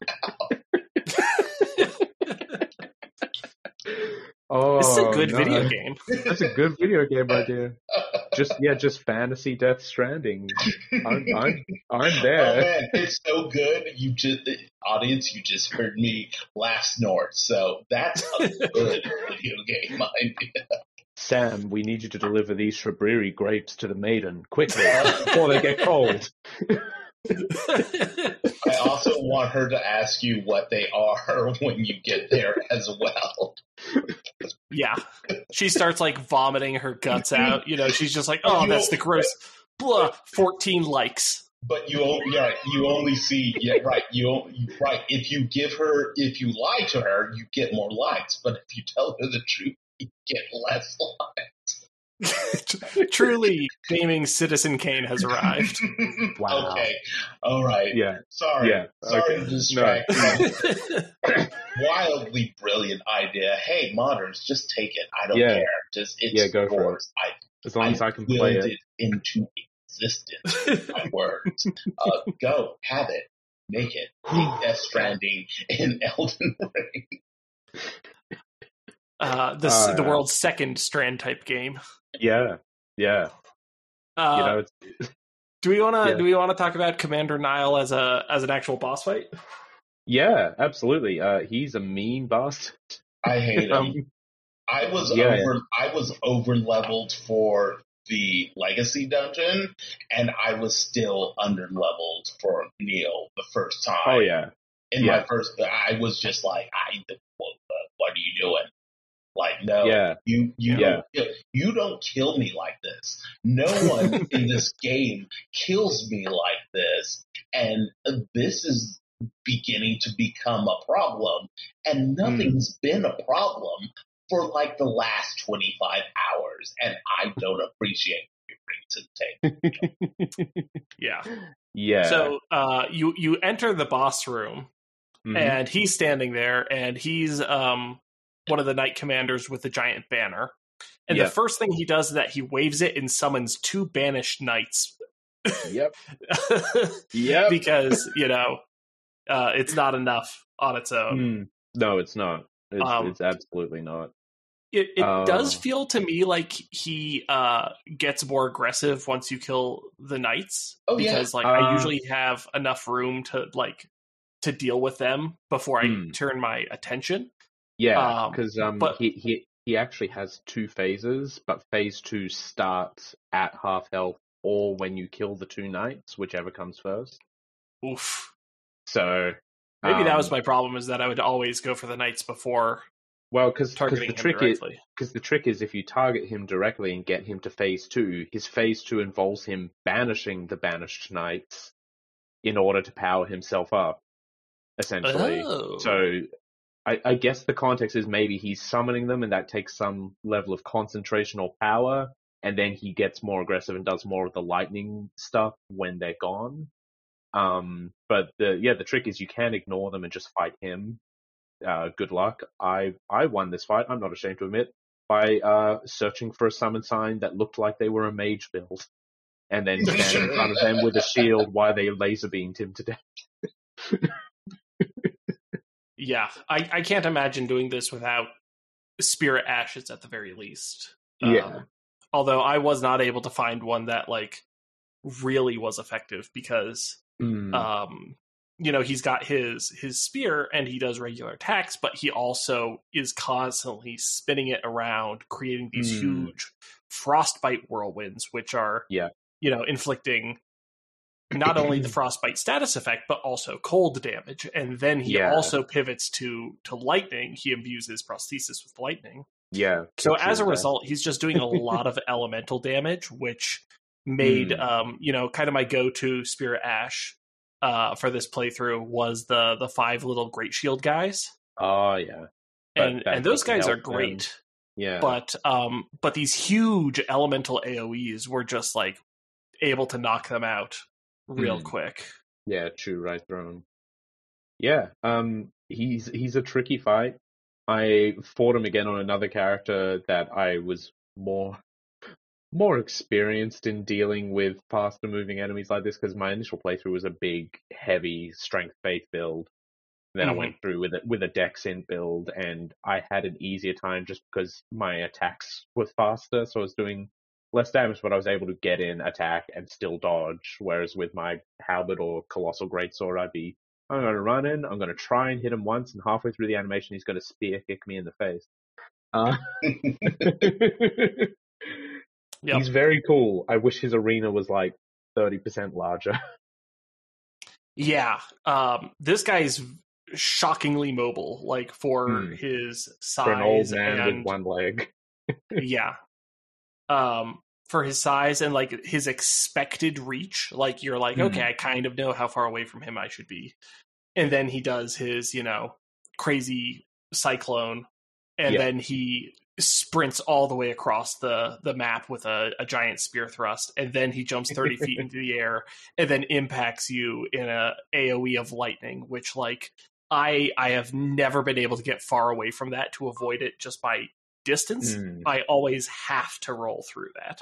oh, This is a oh, good no. video game. That's a good video game idea. Just yeah, just fantasy Death Stranding. I'm I'm I'm Oh man, it's so good. You just, the audience, you just heard me laugh snort. So that's a good video game idea. Sam, we need you to deliver these Shabriri grapes to the maiden quickly before they get cold. I also want her to ask you what they are when you get there as well. yeah. She starts like vomiting her guts out. You know, she's just like, oh, that's the gross. Blah, 14 likes. But you only, yeah, you only see, yeah, right. You right. If you give her, if you lie to her, you get more likes. But if you tell her the truth, you get less likes. Truly, gaming Citizen Kane has arrived. Wow. Okay. All right. Yeah. Sorry. Yeah. Sorry Okay. to distract you. Wildly brilliant idea. Hey, moderns, just take it. I don't Yeah. care. Just it's Yeah, go for it. yours. I As long as I can play it. it into existence. My words. Uh, go, have it, make it. Make Death Stranding in Elden Ring. Uh, this, Uh, the world's second strand type game. Yeah. Yeah. Uh, you know, it's, do we want to yeah. do we want to talk about Commander Niall as a as an actual boss fight? yeah, absolutely. Uh, he's a mean boss. I hate him. Um, I was yeah, over. I was over leveled for the legacy dungeon, and I was still under leveled for Niall the first time. oh yeah. in yeah. my first, I was just like, I, what, what are you doing? Like, no, Yeah. you, you Yeah. don't, kill, you don't kill me like this. No one in this game kills me like this, and this is beginning to become a problem. And nothing's been a problem for like the last twenty five hours, and I don't appreciate what you bring to the table. Yeah. Yeah. So uh, you you enter the boss room Mhm. and he's standing there and he's um one of the knight commanders with the giant banner. And Yeah. the first thing he does is that he waves it and summons two banished knights Yep. Yep. because you know uh, it's not enough on its own. Mm. No, it's not. It's, Um, it's absolutely not. It, it does Oh. feel to me like he uh, gets more aggressive once you kill the knights Oh, yeah. because like I Uh, usually have enough room to like to deal with them before I Hmm. turn my attention. Yeah, um, because um, but- he he he actually has two phases, but phase two starts at half health or when you kill the two knights, whichever comes first. Oof. So Maybe that was um, my problem is that I would always go for the knights before well because targeting the trick is directly. because the trick is if you target him directly and get him to phase two, his phase two involves him banishing the banished knights in order to power himself up, essentially. Oh. So I, I guess the context is maybe he's summoning them and that takes some level of concentration or power, and then he gets more aggressive and does more of the lightning stuff when they're gone. Um, but the yeah, the trick is you can ignore them and just fight him. Uh, good luck. I I won this fight. I'm not ashamed to admit by uh searching for a summon sign that looked like they were a mage build, and then standing in front of them with a shield while they laser beamed him to death. yeah, I, I can't imagine doing this without spirit ashes at the very least. Yeah. Um, although I was not able to find one that like really was effective because Mm. um you know he's got his his spear and he does regular attacks but he also is constantly spinning it around creating these Mm. huge frostbite whirlwinds which are Yeah. you know inflicting not only the frostbite status effect but also cold damage and then he Yeah. also pivots to to lightning he imbues his prosthesis with lightning yeah. so as a that. result, he's just doing a lot of elemental damage, which made Hmm. um, you know, kind of my go-to Spirit Ash uh for this playthrough was the the five little Great Shield guys. Oh yeah. But And and those guys are help them. great. Yeah. But um but these huge elemental AoEs were just like able to knock them out real Hmm. quick. yeah, true right throne. Yeah. Um he's he's a tricky fight. I fought him again on another character that I was more more experienced in dealing with faster moving enemies like this because my initial playthrough was a big, heavy strength faith build. Then Mhm. I went through with it with a dex int build, and I had an easier time just because my attacks were faster, so I was doing less damage, but I was able to get in, attack, and still dodge. Whereas with my halberd or colossal greatsword, I'd be I'm going to run in, I'm going to try and hit him once, and halfway through the animation, he's going to spear kick me in the face. Uh, Yep. He's very cool. I wish his arena was like 30% larger. Yeah, um, this guy's shockingly mobile, like for Hmm. his size For an old man and with one leg. yeah, um, for his size and like his expected reach. Like you're like, Hmm. okay, I kind of know how far away from him I should be, and then he does his, you know, crazy cyclone, and Yeah. then he sprints all the way across the the map with a, a giant spear thrust, and then he jumps thirty feet into the air, and then impacts you in a AOE of lightning, which like I I have never been able to get far away from that to avoid it just by distance. Hmm. I always have to roll through that.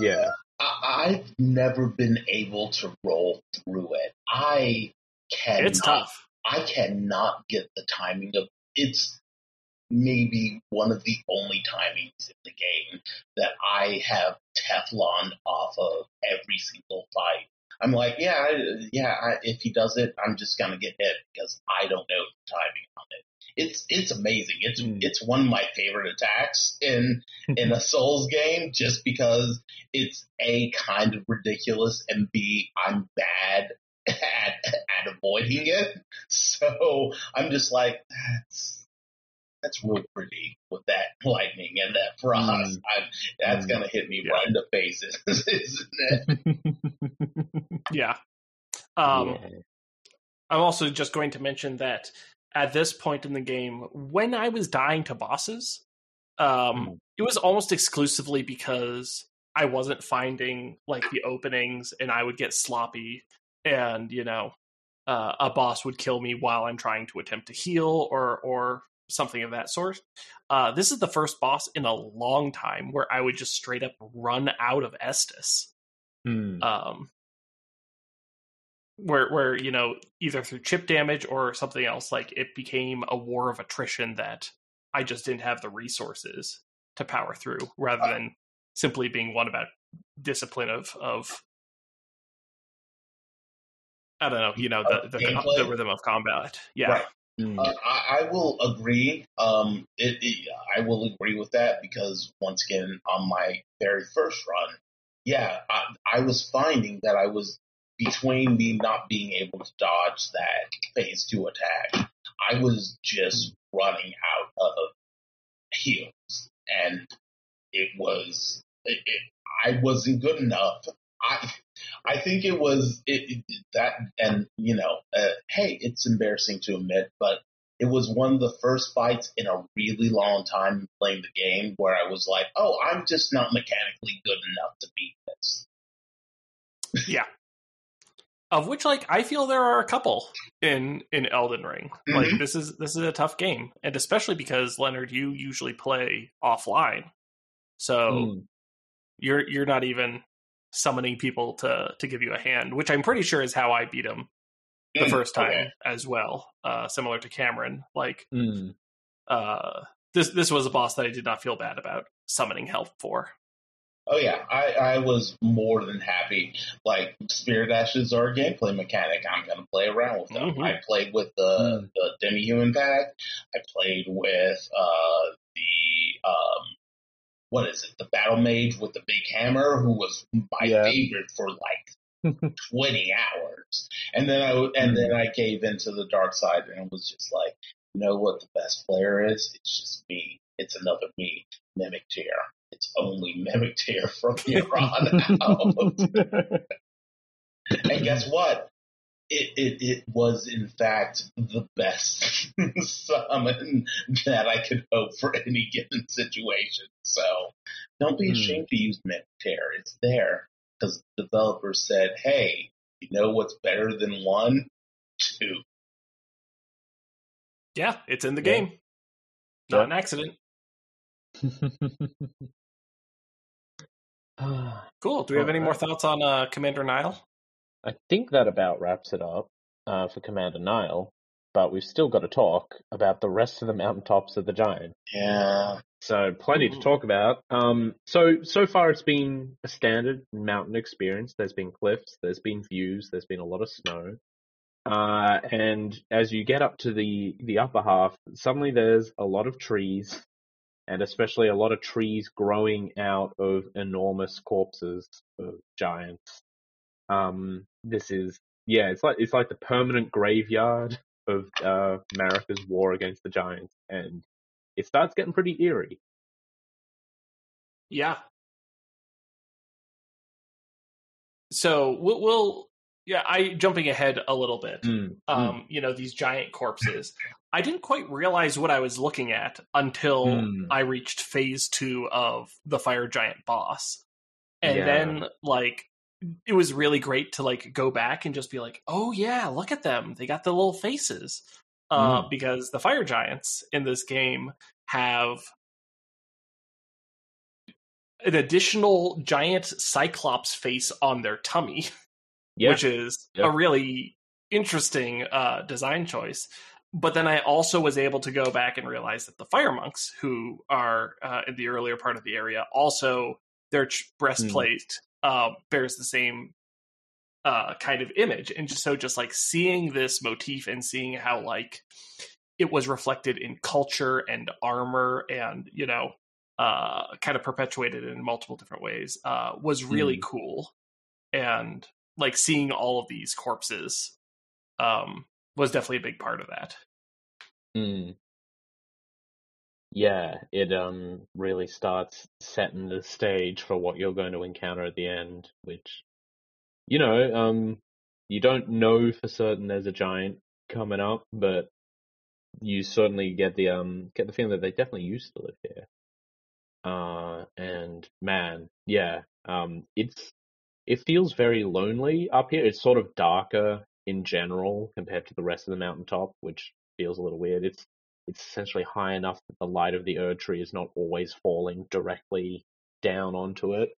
Yeah. I, I've never been able to roll through it. I cannot. It's tough. I cannot get the timing of it's maybe one of the only timings in the game that I have Teflon off of every single fight. I'm like, yeah, I, yeah. I, if he does it, I'm just gonna get hit because I don't know the timing on it. It's it's amazing. It's Mm. it's one of my favorite attacks in in a Souls game, just because it's a kind of ridiculous and b I'm bad at at avoiding it. So I'm just like, that's that's real pretty with that lightning and that frost. I'm, that's Mm. gonna hit me Yeah. right in the face, isn't it? Yeah. Um, Yeah. I'm also just going to mention that at this point in the game, when I was dying to bosses, um, Mm. it was almost exclusively because I wasn't finding like the openings, and I would get sloppy, and you know, uh, a boss would kill me while I'm trying to attempt to heal or or something of that sort. Uh, this is the first boss in a long time where I would just straight up run out of Estus Hmm. um, where where you know either through chip damage or something else, like it became a war of attrition that I just didn't have the resources to power through, rather than simply being one about discipline of of I don't know, you know the the, Gameplay? the rhythm of combat. Yeah, Right. Hmm. Uh, I, I will agree. Um, it, it, I will agree with that because once again, on my very first run, yeah, I, I was finding that I was between me not being able to dodge that phase two attack. I was just running out of heals, and it was it, it, I wasn't good enough. I I think it was it, that and you know uh, hey it's embarrassing to admit but it was one of the first fights in a really long time playing the game where I was like oh I'm just not mechanically good enough to beat this yeah. Of which, like, I feel there are a couple in in Elden Ring. Like, Mhm. this is this is a tough game, and especially because Leonard, you usually play offline, so Hmm. you're you're not even summoning people to to give you a hand, which I'm pretty sure is how I beat him the Mm, first time okay. as well. Uh, similar to Cameron, like Hmm. uh, this this was a boss that I did not feel bad about summoning help for. Oh yeah I, I was more than happy like spirit ashes are a gameplay mechanic I'm gonna play around with them Mhm. I played with the Mm. the demi human pack I played with uh the um what is it the battle mage with the big hammer who was my Yeah. favorite for like 20 hours. And then I and then I gave into the dark side and was just like, you know what the best player is? It's just me. It's another me, Mimic Tear. It's only Mimic Tear from here on out. and guess what? It, it it was in fact the best summon that I could hope for any given situation. So don't be Hmm. ashamed to use Mimic Tear. It's there because the developers said, "Hey, you know what's better than one? Two. Yeah, it's in the Yeah. game. Not Yeah. an accident. Ah, Cool. Do we have any more thoughts on uh, Commander Niall? I think that about wraps it up uh, for Commander Niall, but we've still got to talk about the rest of the mountaintops of the Giant. Yeah, So plenty to talk about. Um, so so far it's been a standard mountain experience. There's been cliffs, there's been views, there's been a lot of snow. Uh, and as you get up to the the upper half, suddenly there's a lot of trees, and especially a lot of trees growing out of enormous corpses of giants. Um, this is yeah, it's like it's like the permanent graveyard of uh, war against the giants, and it starts getting pretty eerie. Yeah. So we'll yeah, I jumping ahead a little bit. Mm, Um, you know, these giant corpses. I didn't quite realize what I was looking at until Mm. I reached phase two of the fire giant boss. And Yeah. then like it was really great to like go back and just be like, oh yeah, look at them. They got the little faces. Uh, Mm. because the fire giants in this game have an additional giant cyclops face on their tummy yeah, which is Yeah. a really interesting uh, design choice. But then I also was able to go back and realize that the fire monks, who are uh, in the earlier part of the area, also their ch- breastplate uh, bears the same uh, kind of image, and just so just like seeing this motif and seeing how like it was reflected in culture and armor, and you know, uh, kind of perpetuated in multiple different ways, uh, was really cool. And like seeing all of these corpses um was definitely a big part of that Mm. Yeah, it um really starts setting the stage for what you're going to encounter at the end, which you know, um you don't know for certain there's a giant coming up, but you certainly get the um get the feeling that they definitely used to live here. Uh and man, yeah, um it's it feels very lonely up here. It's sort of darker in general compared to the rest of the mountaintop, which feels a little weird. It's it's essentially high enough that the light of the Erd tree is not always falling directly down onto it.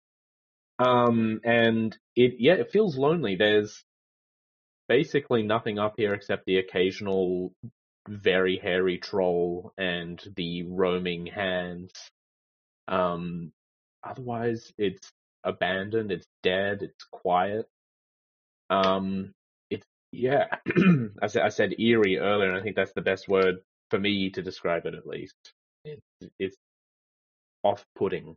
Um, and it yeah, it feels lonely. There's basically nothing up here except the occasional very hairy troll and the roaming hands. Um, otherwise, it's abandoned. It's dead. It's quiet. Um, it's yeah. I said I said eerie earlier, and I think that's the best word for me to describe it. At least it's it's off-putting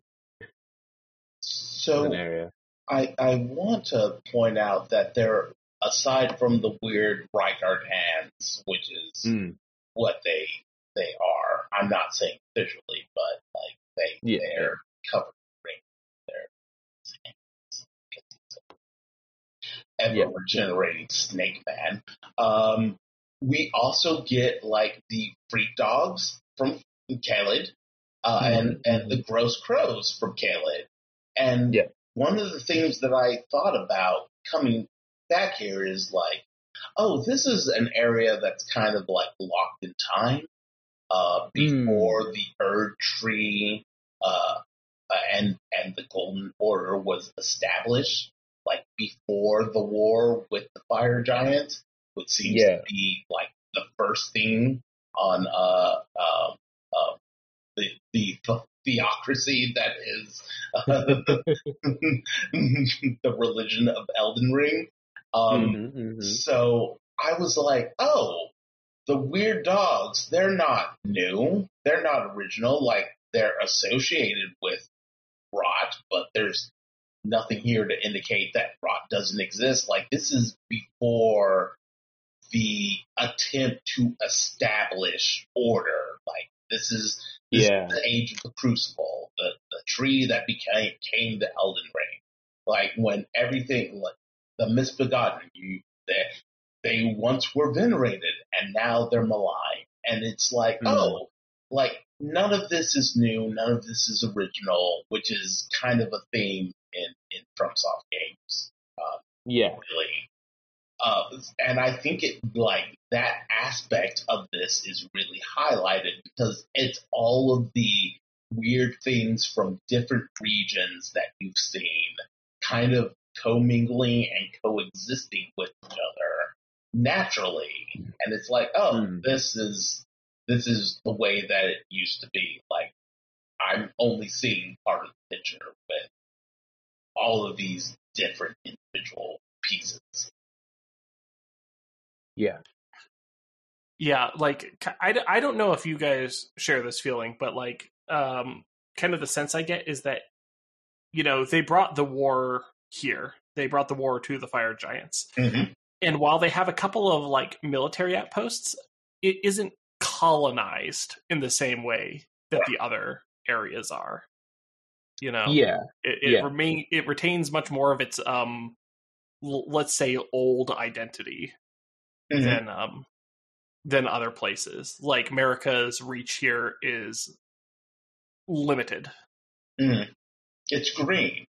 So area. I I want to point out that there, aside from the weird Rykard hands, which is Mm. what they they are. I'm not saying visually, but like they Yeah. they're covered ever Yeah. regenerating snake man. Um, we also get like the freak dogs from Caelid, uh, and and the gross crows from Caelid. And Yeah. one of the things that I thought about coming back here is like, oh, this is an area that's kind of like locked in time uh, before the Erd Tree uh, uh, and and the Golden Order was established, like before the war with the Fire Giant, which seems Yeah. to be like the first thing on uh, uh, uh, the the theocracy that is uh, the religion of Elden Ring. Um, Mhm, mhm. so I was like, oh, the weird dogs, they're not new. They're not original. Like, they're associated with rot, but there's nothing here to indicate that rot doesn't exist. Like, this is before the attempt to establish order. Like, this is this Yeah. is the age of the crucible, the, the tree that became came the Elden Ring. Like when everything, like the misbegotten, you they, they once were venerated and now they're maligned, and it's like, Hmm. oh, like none of this is new, none of this is original, which is kind of a theme in FromSoft games Yeah. really. Uh, and I think it like that aspect of this is really highlighted because it's all of the weird things from different regions that you've seen kind of commingling and coexisting with each other naturally. And it's like, oh, Hmm. this is this is the way that it used to be. Like I'm only seeing part of the picture with all of these different individual pieces. Yeah. yeah like I, I don't know if you guys share this feeling but like um kind of the sense i get is that you know they brought the war here they brought the war to the fire giants Mhm. and while they have a couple of like military outposts, it isn't colonized in the same way that the other areas are. You know, Yeah. it, it yeah. remain it retains much more of its um, l- let's say old identity Mhm. than um than other places. Like Marika's reach here is limited. Mhm. It's green.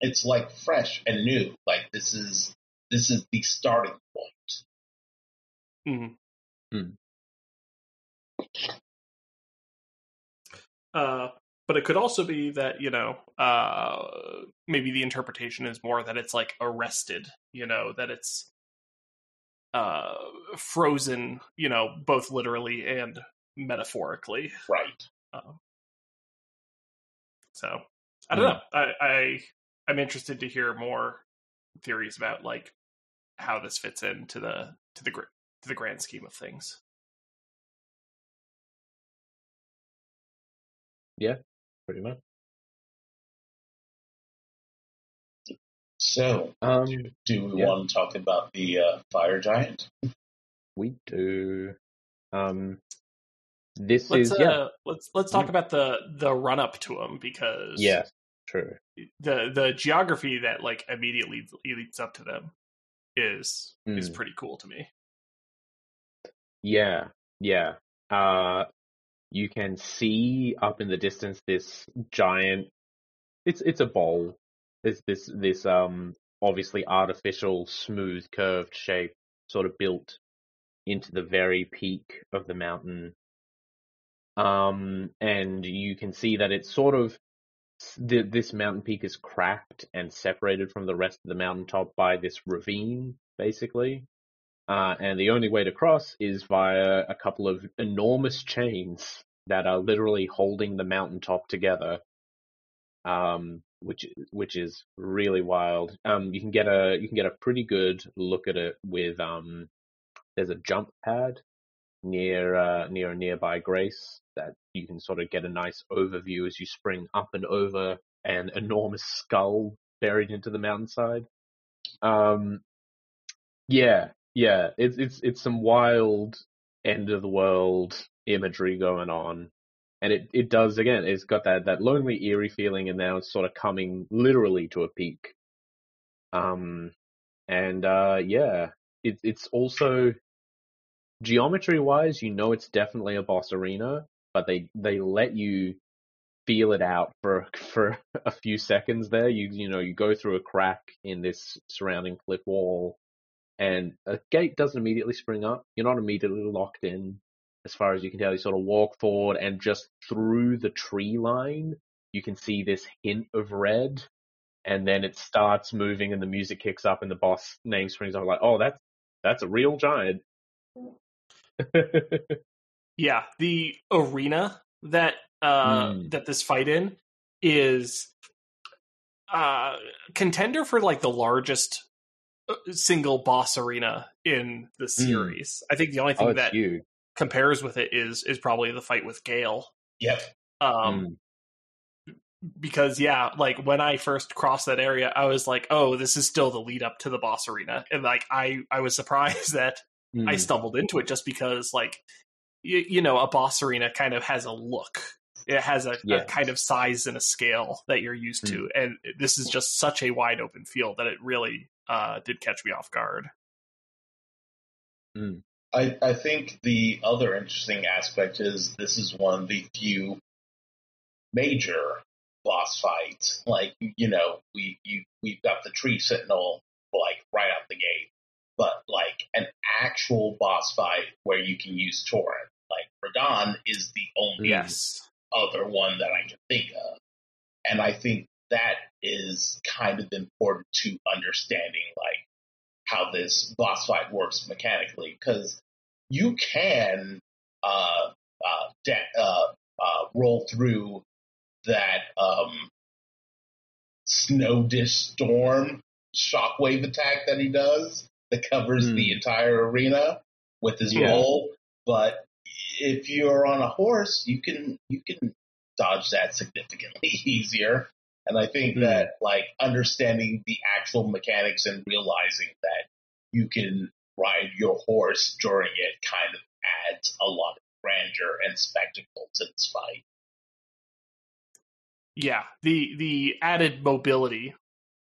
It's like fresh and new. Like this is this is the starting point. Mhm. Hmm. Uh, but it could also be that you know, uh, maybe the interpretation is more that it's like arrested. You know, that it's uh, frozen. You know, both literally and metaphorically. Right. Um, so I don't know. I, I I'm interested to hear more theories about like how this fits into the to the to the grand scheme of things. Pretty much. So Um, do we Yeah. want to talk about the uh, fire giant? we do. Um, this Let's is uh, yeah, let's let's talk about the the run up to him because yeah, true. the the geography that like immediately leads up to them is is Mm. pretty cool to me. Yeah, yeah. Uh, you can see up in the distance this giant. It's it's a bowl. It's this this um obviously artificial smooth curved shape, sort of built into the very peak of the mountain. Um, and you can see that it's sort of this mountain peak is cracked and separated from the rest of the mountaintop by this ravine, basically. Uh, and the only way to cross is via a couple of enormous chains that are literally holding the mountaintop together. Um, which which is really wild. Um, you can get a you can get a pretty good look at it with um, there's a jump pad near uh, near a nearby Grace that you can sort of get a nice overview as you spring up and over an enormous skull buried into the mountainside. Um, yeah, yeah, it's it's it's some wild end of the world imagery going on, and it it does again. It's got that that lonely, eerie feeling, and now it's sort of coming literally to a peak. Um, and uh, yeah, it, it's also geometry wise, you know, it's definitely a boss arena, but they they let you feel it out for for a few seconds there. You you know you go through a crack in this surrounding cliff wall, and a gate doesn't immediately spring up. You're not immediately locked in. As far as you can tell, you sort of walk forward, and just through the tree line, you can see this hint of red, and then it starts moving, and the music kicks up, and the boss name springs up. Like, oh, that's that's a real giant. Yeah, the arena that uh Mm. that this fight in is uh contender for like the largest single boss arena in the series. I think the only thing oh, that huge. compares with it is is probably the fight with Gael. Yep. Um Mm. because yeah, like when I first crossed that area, I was like, "Oh, this is still the lead up to the boss arena." And like I I was surprised that I Mm. stumbled into it just because like you, you know, a boss arena kind of has a look. It has a, a kind of size and a scale that you're used to, and this is just such a wide open field that it really uh, did catch me off guard. I, I think the other interesting aspect is this is one of the few major boss fights. Like you know, we you we've got the tree sentinel like right out the gate, but like an actual boss fight where you can use torrent. Like Radahn is the only Yes, other one that I can think of. And I think that is kind of important to understanding like how this boss fight works mechanically because you can uh, uh, da- uh, uh, roll through that um, snow dish storm shockwave attack that he does that covers Hmm. the entire arena with his Yeah. roll. But if you're on a horse, you can you can dodge that significantly easier. And I think Hmm. that like understanding the actual mechanics and realizing that you can ride your horse during it kind of adds a lot of grandeur and spectacle to this fight. Yeah, the the added mobility.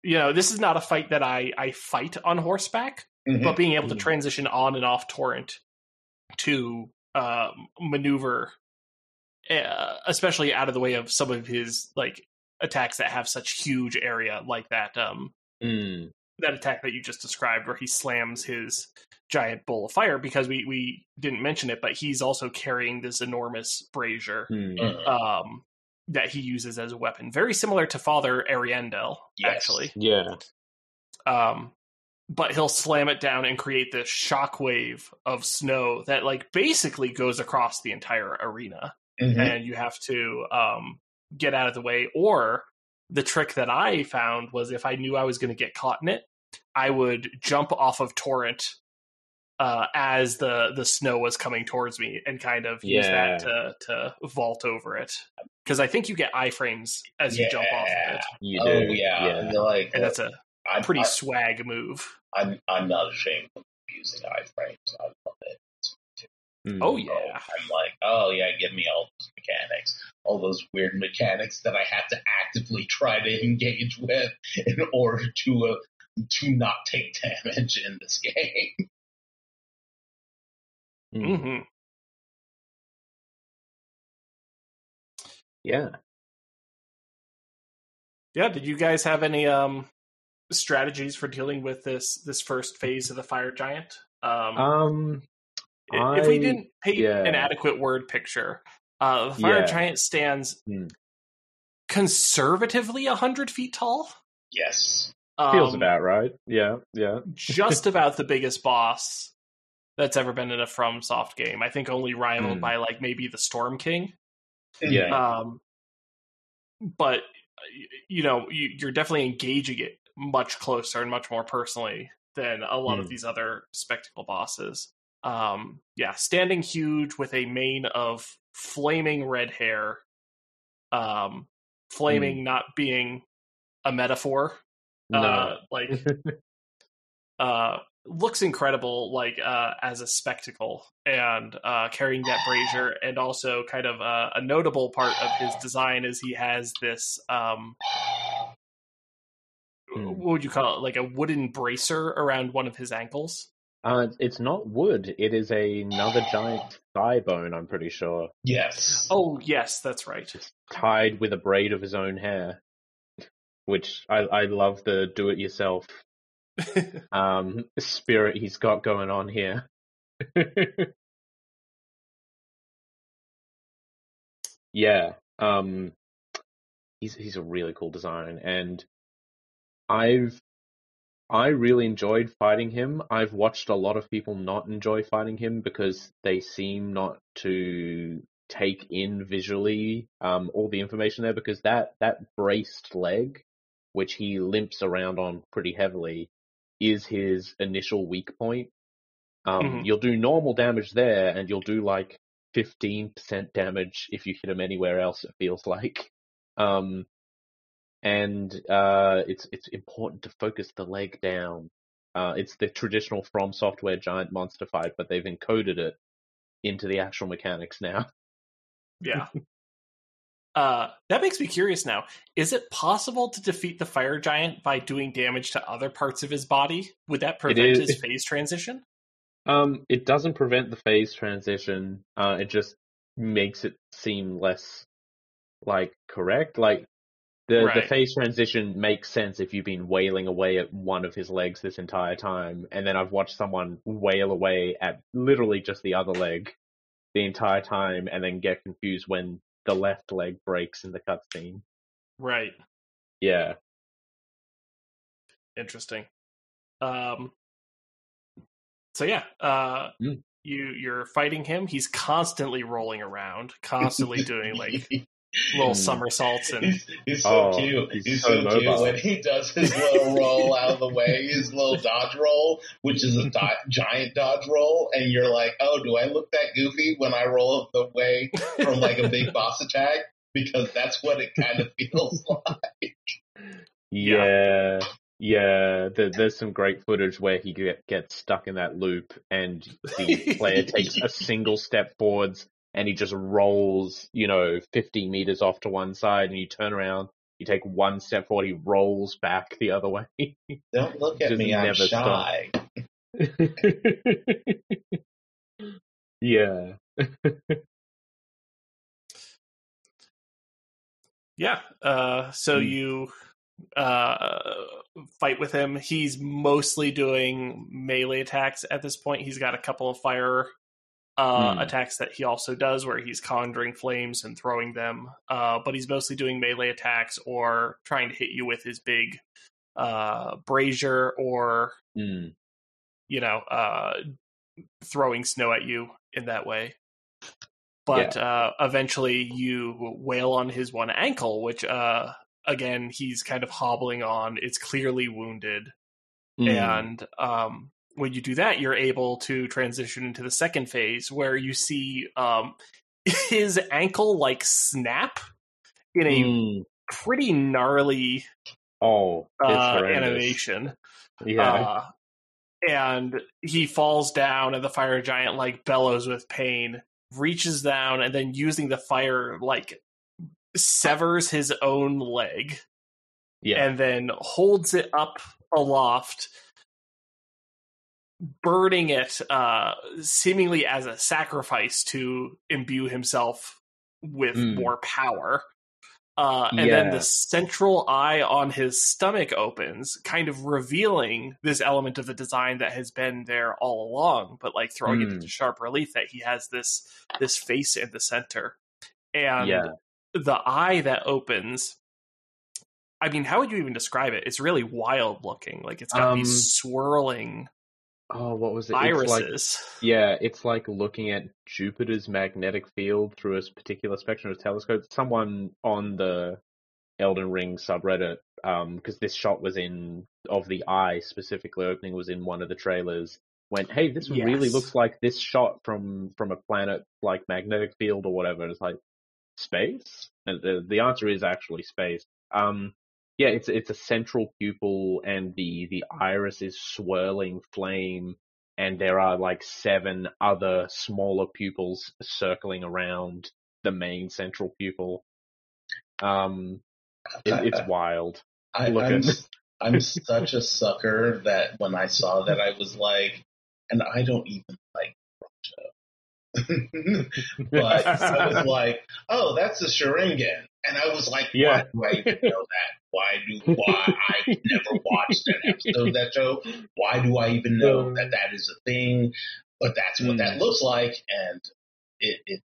You know, this is not a fight that I I fight on horseback, Mhm. but being able to Mhm. transition on and off torrent to uh, maneuver, uh, especially out of the way of some of his like attacks that have such huge area, like that um Mm. that attack that you just described, where he slams his giant bowl of fire. Because we we didn't mention it, but he's also carrying this enormous brazier Mm. Um, that he uses as a weapon, very similar to Father Ariandel, Yes. actually. Yeah. Um, but he'll slam it down and create this shockwave of snow that, like, basically goes across the entire arena, Mhm. and you have to um, get out of the way. Or the trick that I found was if I knew I was going to get caught in it, I would jump off of torrent. Uh, as the the snow was coming towards me, and kind of use that to to vault over it, because I think you get iframes as you jump off of Yeah. it, You oh yeah, Yeah. And like and that's a I'm, pretty I, swag move. I'm I'm not ashamed of using iframes. I love it. Mm. Oh So yeah, I'm like, oh yeah, give me all those mechanics, all those weird mechanics that I have to actively try to engage with in order to uh, to not take damage in this game. Mm. hmm Yeah. yeah. Did you guys have any um strategies for dealing with this this first phase of the fire giant? Um, Um. I- if we didn't paint yeah. an adequate word picture, uh, the fire Yeah. giant stands Hmm. conservatively hundred feet tall. Yes. Feels Um, about right. Yeah. Yeah. just about the biggest boss that's ever been in a From Soft game. I think only rivaled Hmm. by like maybe the Storm King. Yeah. Um, but you know, you, you're definitely engaging it much closer and much more personally than a lot of Hmm. these other spectacle bosses. Um, yeah, standing huge with a mane of flaming red hair. Um, flaming not being a metaphor. No. Uh, like uh looks incredible like uh as a spectacle and uh carrying that brazier and also kind of uh, a notable part of his design is he has this um Hmm. what would you call it like a wooden bracer around one of his ankles Uh, it's not wood. It is another giant thigh bone. I'm pretty sure, Yes. oh yes that's right tied with a braid of his own hair. Which I I love the do-it-yourself um spirit he's got going on here. yeah, um, he's he's a really cool design, and I've I really enjoyed fighting him. I've watched a lot of people not enjoy fighting him because they seem not to take in visually um, all the information there because that that braced leg, which he limps around on pretty heavily, is his initial weak point. Um, Mhm. You'll do normal damage there, and you'll do like fifteen percent damage if you hit him anywhere else. It feels like. Um, and uh, it's it's important to focus the leg down. Uh, it's the traditional From Software giant monster fight, but they've encoded it into the actual mechanics now. yeah uh that makes me curious now is it possible to defeat the fire giant by doing damage to other parts of his body would that prevent is- his phase transition Um, it doesn't prevent the phase transition. Uh, it just makes it seem less like correct. Like the the Right. phase transition makes sense if you've been wailing away at one of his legs this entire time, and then I've watched someone wail away at literally just the other leg the entire time, and then get confused when the left leg breaks in the cutscene. right Yeah. interesting um so yeah uh Mm. you you're fighting him he's constantly rolling around constantly doing like little Mm. somersaults and He's, he's so Oh, cute. he's He's, so so, cute when he does his little roll out of the way, his little dodge roll, which is a do- giant dodge roll, and you're like, oh, do I look that goofy when I roll the way from like a big boss attack? Because that's what it kind of feels like. Yeah. Yeah, the, there's some great footage where he get, gets stuck in that loop, and the player takes a single step forwards, and he just rolls, you know, 50 meters off to one side, and you turn around, you take one step forward, he rolls back the other way. Don't look at me, I'm never stop. shy. yeah. Yeah. Uh, so Hmm. you uh, fight with him. He's mostly doing melee attacks at this point. He's got a couple of fire uh, Hmm. attacks that he also does, where he's conjuring flames and throwing them. Uh, but he's mostly doing melee attacks or trying to hit you with his big uh, brazier or Mm. you know uh, throwing snow at you in that way. But uh, eventually, you wail on his one ankle, which uh, again he's kind of hobbling on. It's clearly wounded, Mm. and um, when you do that, you're able to transition into the second phase where you see um, his ankle like snap in a Mm. pretty gnarly Oh, uh, animation. Yeah. Uh, and he falls down, and the fire giant like bellows with pain, reaches down, and then using the fire like severs his own leg, yeah. and then holds it up aloft, burning it, uh, seemingly as a sacrifice to imbue himself with Mm. more power. Uh, and then the central eye on his stomach opens, kind of revealing this element of the design that has been there all along, but like throwing it Mm. into sharp relief that he has this this face in the center. And Yeah. the eye that opens I mean, how would you even describe it? It's really wild looking. Like it's got Um, these swirling oh, what was it? It's like. Yeah, it's like looking at Jupiter's magnetic field through a particular spectrum of telescope. Someone on the Elden Ring subreddit, um, because this shot was in of the eye specifically opening was in one of the trailers. Went, hey, this really looks like this shot from from a planet like magnetic field or whatever. And it's like space, and the the answer is actually space. Um, yeah, it's it's a central pupil, and the the iris is swirling flame and there are like seven other smaller pupils circling around the main central pupil. Um, it, it's wild. I, Look I'm, at- I'm such a sucker that when I saw that, I was like, and I don't even like but I was like, oh, that's a Sharingan. And I was like, Yeah. why do I even know that? Why do, why, I never watched an episode of that show. Why do I even know that that is a thing? But that's what that looks like. And it, it,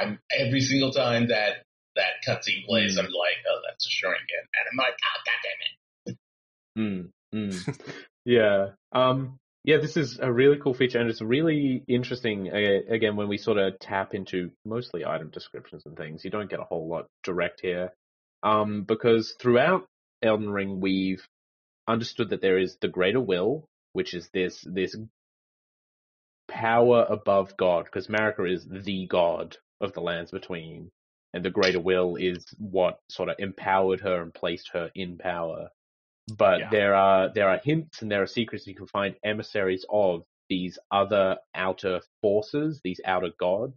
I'm, every single time that, that cutscene plays, I'm like, oh, that's a Sharingan. And I'm like, oh, god damn it. Mm, mm. yeah. Um, yeah, this is a really cool feature, and it's really interesting. Again, when we sort of tap into mostly item descriptions and things, you don't get a whole lot direct here, um, because throughout Elden Ring, we've understood that there is the greater will, which is this this power above God, because Marika is the god of the lands between, and the greater will is what sort of empowered her and placed her in power but Yeah. there are there are hints and there are secrets you can find emissaries of these other outer forces, these outer gods.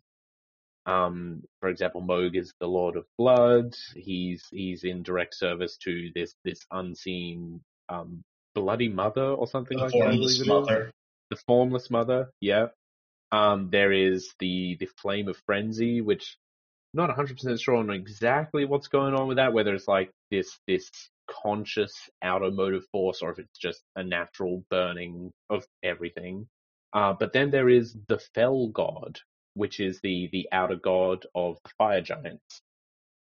Um, for example, Mohg is the Lord of Blood. He's he's in direct service to this this unseen um, bloody mother or something The like formless mother. The formless mother, yeah. Um, there is the the flame of frenzy, which I'm not 100% sure on exactly what's going on with that, whether it's like this this conscious outer motive force or if it's just a natural burning of everything. Uh, but then there is the fell god, which is the the outer god of the fire giants.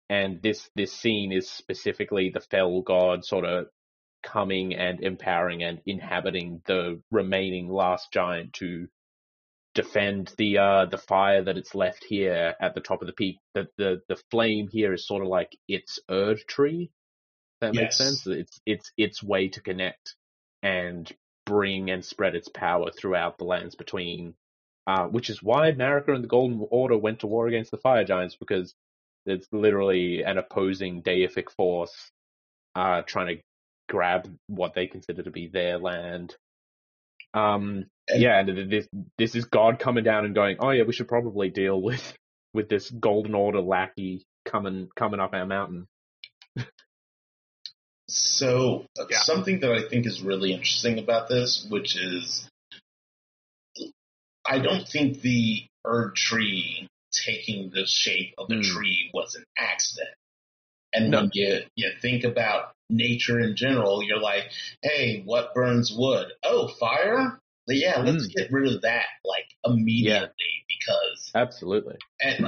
And this this scene is specifically the fell god sort of coming and empowering and inhabiting the remaining last giant to defend the uh the fire that it's left here at the top of the peak. The the the flame here is sort of like its Erd tree. That makes sense. It's it's its way to connect and bring and spread its power throughout the lands between. Uh, which is why Marika and the Golden Order went to war against the Fire Giants because it's literally an opposing deific force uh, trying to grab what they consider to be their land. Um, yeah, and this this is God coming down and going, oh yeah, we should probably deal with with this Golden Order lackey coming coming up our mountain. So Yeah. something that I think is really interesting about this, which is, I don't think the Erd tree taking the shape of the Hmm. tree was an accident. And No. when you you think about nature in general, you're like, hey, what burns wood? Oh, fire. But yeah, let's get rid of that like immediately because Absolutely. and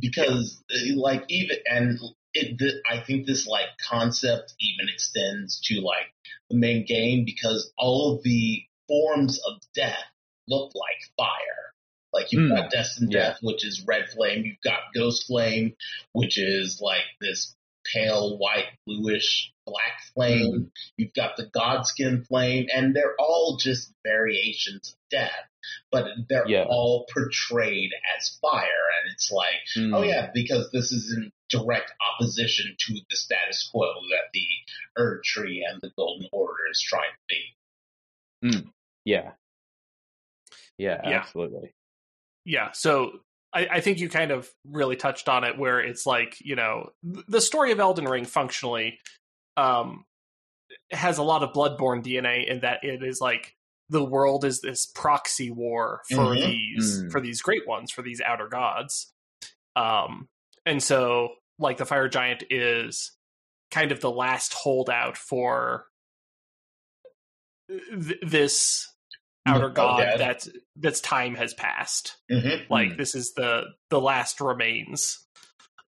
because like even and it th- i think this like concept even extends to like the main game because all of the forms of death look like fire like you've Hmm. got destined Yeah. death which is red flame you've got ghost flame which is like this pale white bluish black flame you've got the godskin flame and they're all just variations of death but they're Yeah. all portrayed as fire and it's like Mm. oh yeah because this is in direct opposition to the status quo that the Erd Tree and the Golden Order is trying to be. Yeah. Yeah, Yeah. absolutely. Yeah, so I, I think you kind of really touched on it, where it's like you know the story of Elden Ring functionally um, has a lot of Bloodborne DNA in that it is like the world is this proxy war for Mhm. these Mm. for these great ones for these outer gods, um, and so like the fire giant is kind of the last holdout for th- this outer god yeah. that that's time has passed Mm-hmm. like Mm. this is the the last remains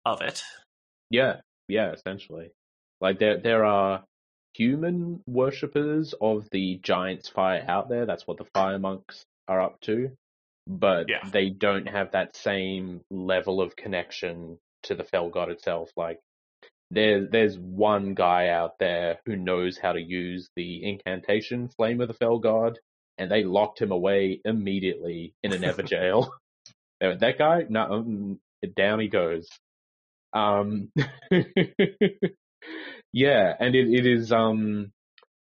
of it Yeah, yeah, essentially. Like there there are human worshippers of the giant's fire out there. That's what the fire monks are up to. But Yeah. they don't have that same level of connection to the fell god itself. Like there there's one guy out there who knows how to use the incantation flame of the fell god and they locked him away immediately in an evergaol. Went, that guy, no, um, down he goes. Um, yeah, and it, it is um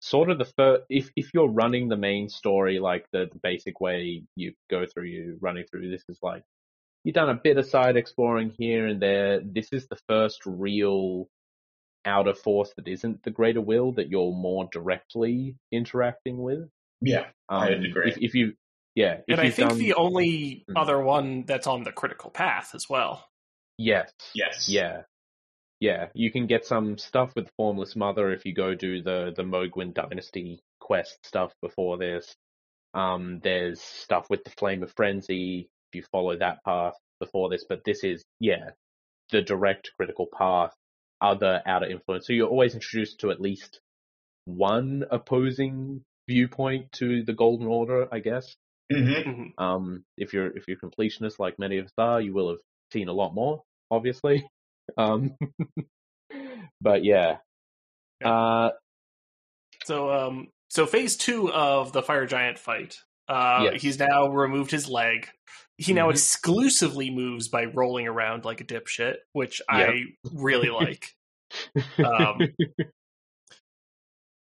sort of the first. If if you're running the main story like the, the basic way you go through, you running through this is like you've done a bit of side exploring here and there. This is the first real outer force that isn't the greater will that you're more directly interacting with. Yeah, I'd Um, agree. If, if you, yeah, if and i think done- the only Hmm. other one that's on the critical path as well yes, yes. Yeah. Yeah, you can get some stuff with Formless Mother if you go do the the Mohgwyn Dynasty quest stuff before this. Um, there's stuff with the Flame of Frenzy if you follow that path before this, but this is yeah the direct critical path, other outer influence. So you're always introduced to at least one opposing viewpoint to the Golden Order, I guess. hmm Mhm. Um, if you're if you're completionist like many of us are, you will have seen a lot more, obviously. Um, but yeah, uh, so um so phase two of the fire giant fight uh Yes. he's now removed his leg he now Mhm. exclusively moves by rolling around like a dipshit which i really like um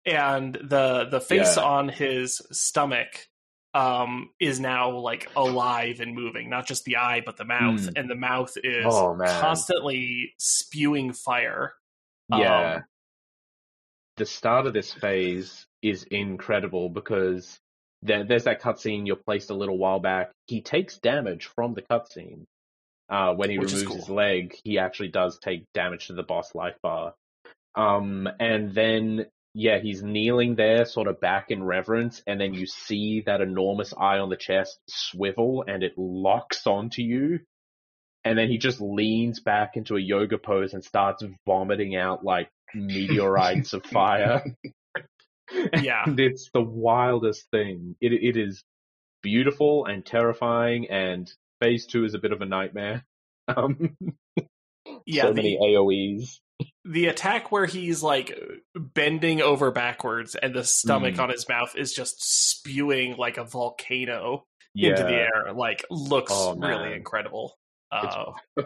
and the the face Yeah. on his stomach um is now like alive and moving not just the eye but the mouth Mm. and the mouth is Oh, constantly spewing fire yeah. Um, the start of this phase is incredible because there, there's that cutscene you placed a little while back. He takes damage from the cutscene. Uh, when he removes his leg, he actually does take damage to the boss life bar. Um, and then, yeah, he's kneeling there, sort of back in reverence, and then you see that enormous eye on the chest swivel and it locks onto you. And then he just leans back into a yoga pose and starts vomiting out like meteorites of fire. Yeah. And it's the wildest thing. It it is beautiful and terrifying and phase two is a bit of a nightmare. Um yeah so the- many AoEs. The attack where he's like bending over backwards and the stomach Mm. on his mouth is just spewing like a volcano Yeah. into the air like looks Oh, really incredible uh,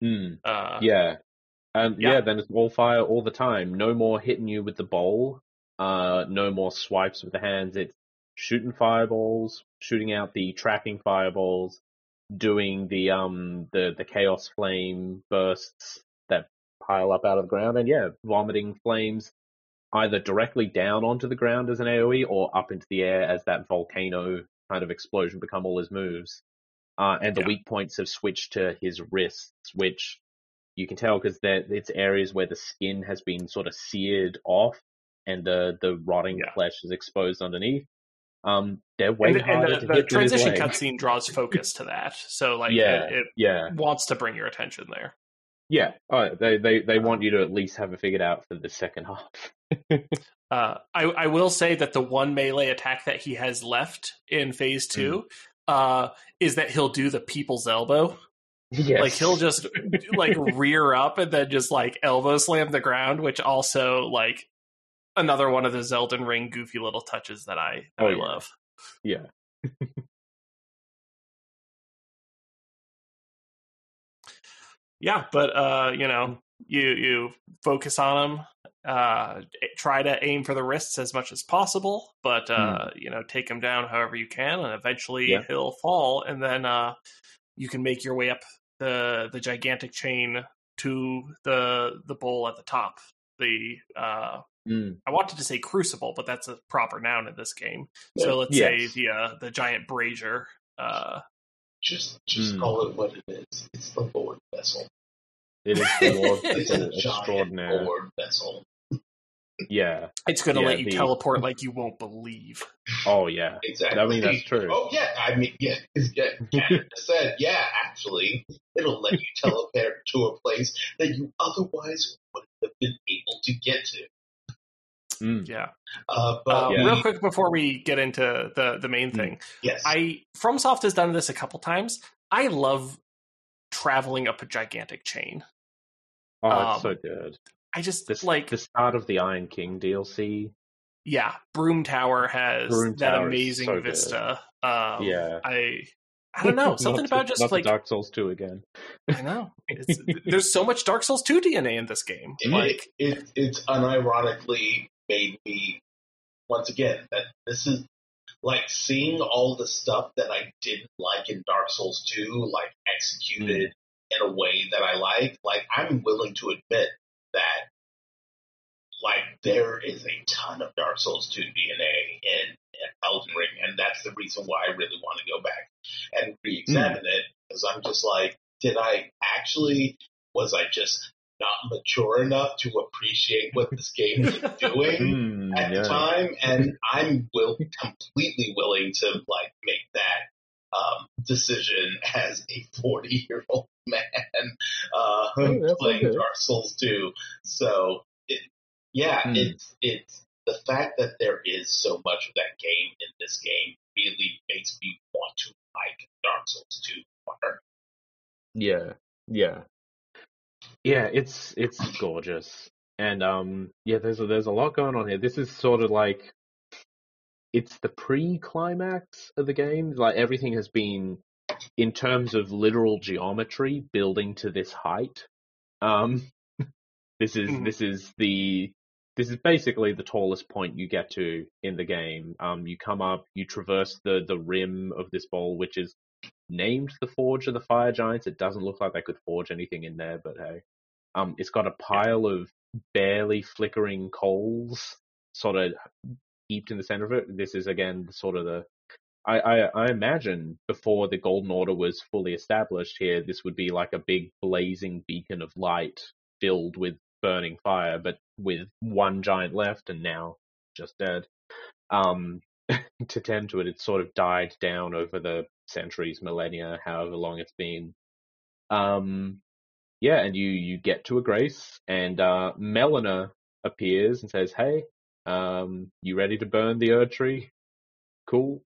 Hmm, uh, yeah. And Yeah. yeah. then it's all fire all the time. No more hitting you with the bowl. Uh, no more swipes with the hands. It's shooting fireballs, shooting out the tracking fireballs, doing the um the the chaos flame bursts that pile up out of the ground, and yeah, vomiting flames either directly down onto the ground as an AOE or up into the air as that volcano kind of explosion become all his moves. Uh, and the Yeah. weak points have switched to his wrists, which you can tell because that it's areas where the skin has been sort of seared off and the the rotting Yeah. flesh is exposed underneath. Um, they're way and, the- and the, the transition cutscene draws focus to that, so like Yeah. it, it Yeah, wants to bring your attention there. yeah. Oh, they they they want you to at least have it figured out for the second half. Uh, I, I will say that the one melee attack that he has left in phase Mm. two uh, is that he'll do the people's elbow. yes. Like he'll just like rear up and then just like elbow slam the ground, which also like another one of the Zelden Ring goofy little touches that I that Oh, I yeah. love. yeah. Yeah, but uh, you know, you you focus on them. uh, try to aim for the wrists as much as possible, but uh, you know, take him down however you can, and eventually Yeah. he'll fall, and then uh, you can make your way up the the gigantic chain to the the bowl at the top. The uh, Mm. I wanted to say crucible, but that's a proper noun in this game. So let's Yes. say the uh, the giant brazier. Uh, Just just Hmm. call it what it is. It's the Lord vessel. It is the Lord It's Vessel giant extraordinaire. Lord vessel. Yeah. it's going to Yeah, let you the- teleport like you won't believe. Oh yeah. Exactly. I mean that's true. Oh yeah, I mean yeah, yeah. Canada said yeah. Actually, it'll let you teleport to a place that you otherwise wouldn't have been able to get to. Mm. Yeah. Uh, but Uh, Yeah. Real quick before we get into the the main Hmm. thing, yes, I FromSoft has done this a couple times. I love traveling up a gigantic chain. Oh, Um, it's so good. I just This, like the start of the Iron King DLC. yeah. Brume Tower has Brume that Tower amazing so vista. Um, Yeah. I I don't know something Not about just like Dark Souls 2 again. I know it's, there's so much Dark Souls two DNA in this game. it, Like it, it's unironically made me once again that this is like seeing all the stuff that I didn't like in Dark Souls 2, like executed hmm. in a way that I like. Like I'm willing to admit that like there is a ton of Dark Souls 2 DNA in, in Elden Ring, and that's the reason why I really want to go back and re-examine hmm. it because I'm just like, did I actually? Was I just not mature enough to appreciate what this game is doing Mm, at yeah. the time? And I'm will completely willing to like make that um, decision as a 40 year old man uh, Oh, playing okay. Dark Souls 2. So, it, yeah, Hmm. it's it's the fact that there is so much of that game in this game really makes me want to like Dark Souls 2 more. Yeah, yeah, yeah. It's it's gorgeous, and um, yeah. There's a, there's a lot going on here. This is sort of like it's the pre-climax of the game. Like everything has been, in terms of literal geometry, building to this height. Um, this is Mhm. this is the this is basically the tallest point you get to in the game. Um, you come up, you traverse the the rim of this bowl, which is named the Forge of the Fire Giants. It doesn't look like they could forge anything in there, but hey. Um, it's got a pile of barely flickering coals sort of heaped in the center of it. This is again sort of the I, I, I imagine before the Golden Order was fully established here, this would be like a big blazing beacon of light filled with burning fire, but with one giant left and now just dead. Um, to tend to it, it's sort of died down over the centuries, millennia, however long it's been. Um, yeah, and you you get to a grace, and uh, Melina appears and says, "Hey, um, you ready to burn the Erd tree? Cool.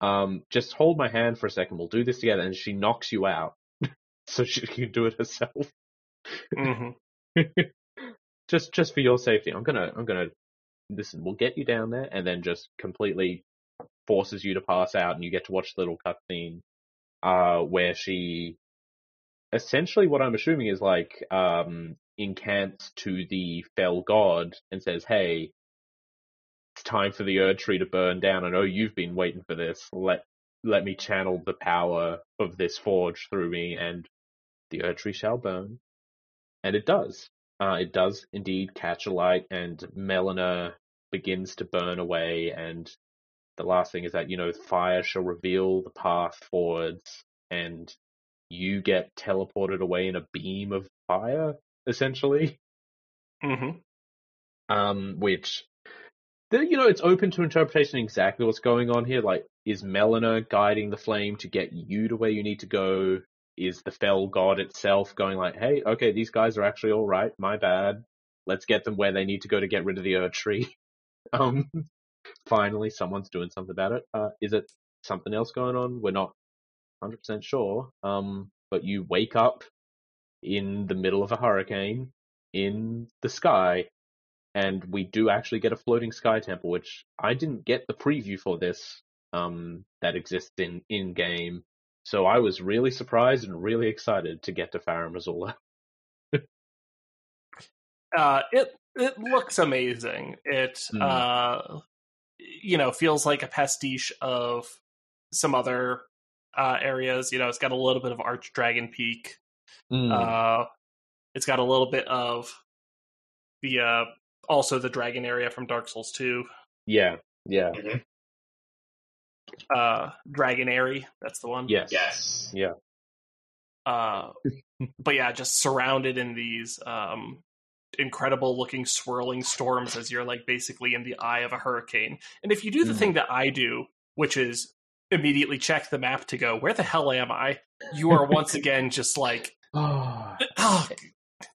Um, just hold my hand for a second. We'll do this together." And she knocks you out, so she can do it herself. mhm. just just for your safety, I'm gonna I'm gonna listen. We'll get you down there, and then just completely forces you to pass out, and you get to watch the little cutscene uh, where she essentially what I'm assuming is like um, incants to the fell god and says, "Hey, it's time for the Erd tree to burn down. I know you've been waiting for this. Let let me channel the power of this forge through me, and the Erd tree shall burn." And it does. Uh, it does indeed catch a light, and Melina begins to burn away. And the last thing is that you know fire shall reveal the path forwards, and you get teleported away in a beam of fire, essentially. hmm Um, which, you know, it's open to interpretation exactly what's going on here. Like, is Melina guiding the flame to get you to where you need to go? Is the fell god itself going like, hey, okay, these guys are actually all right. My bad. Let's get them where they need to go to get rid of the Erd tree. um, finally, someone's doing something about it. Uh, is it something else going on? We're not 100% sure. Um, but you wake up in the middle of a hurricane in the sky, and we do actually get a floating sky temple, which I didn't get the preview for this um, that exists in in game. So I was really surprised and really excited to get to Farum Azula. Uh, it it looks amazing. It Hmm. uh, you know feels like a pastiche of some other uh, areas. You know, it's got a little bit of Arch Dragon Peak. Hmm. Uh, it's got a little bit of the uh, also the dragon area from Dark Souls Two. yeah, yeah, Uh, Dragon Aerie, that's the one. yes, Yes. yeah, Uh, but yeah, just surrounded in these um, incredible looking swirling storms as you're like basically in the eye of a hurricane. And if you do the Mhm. thing that I do, which is immediately check the map to go, where the hell am I? You are once again just like, Oh, oh,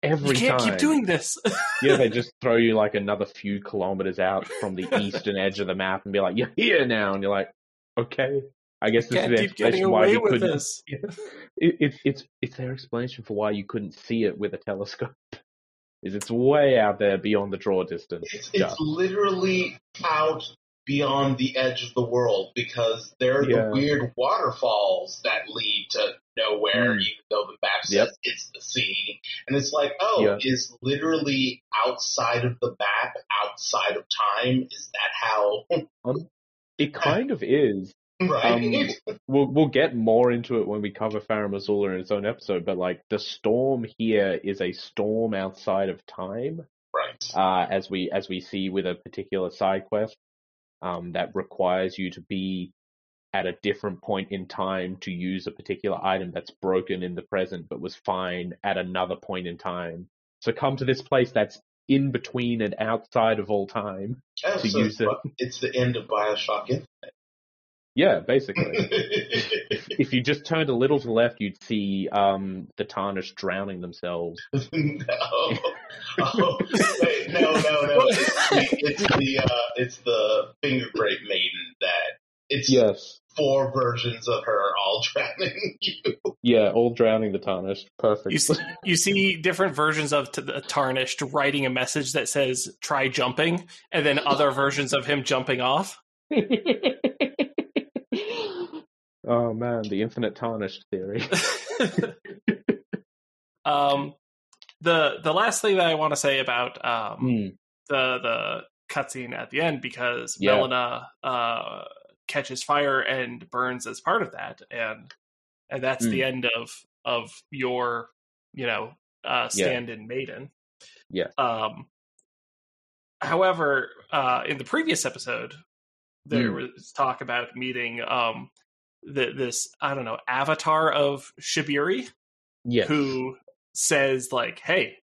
every you can't time. keep doing this. yeah, they just throw you like another few kilometers out from the eastern edge of the map and be like, "You're here now," and you're like, "Okay." I guess this is the keep getting explanation why you couldn't. this. It, it's it's it's their explanation for why you couldn't see it with a telescope. Is it's way out there beyond the draw distance. It's, it's literally out beyond the edge of the world because there are Yeah. the weird waterfalls that lead to nowhere, Mm. even though the map says Yep. it's the sea. And it's like, oh, Yeah. is literally outside of the map, outside of time? Is that how? It kind of is. right? We'll we'll get more into it when we cover Farum Azula in its own episode, but like the storm here is a storm outside of time. right. uh, as we as we see with a particular side quest um, that requires you to be at a different point in time to use a particular item that's broken in the present but was fine at another point in time. So come to this place that's in between and outside of all time Oh, to so use it. It's the end of Bioshock Infinite. Yeah, basically. if, if you just turned a little to the left, you'd see um, the Tarnished drowning themselves. no. Oh, wait, no, no, no. It's the, it's the, uh, it's the finger grape maiden that it's Yes. four versions of her all drowning you. Yeah, all drowning the Tarnished. Perfect. You see, you see different versions of t- the Tarnished writing a message that says "try jumping," and then other versions of him jumping off. oh man, the infinite tarnished theory. um, the the last thing that I want to say about um, Hmm. the the cutscene at the end because Yeah. Melina uh, catches fire and burns as part of that, and and that's Hmm. the end of of your you know uh, stand-in maiden. Yeah. Um. However, uh, in the previous episode, there Hmm. was talk about meeting um the, this I don't know avatar of Shabriri Yes. who says like, "Hey,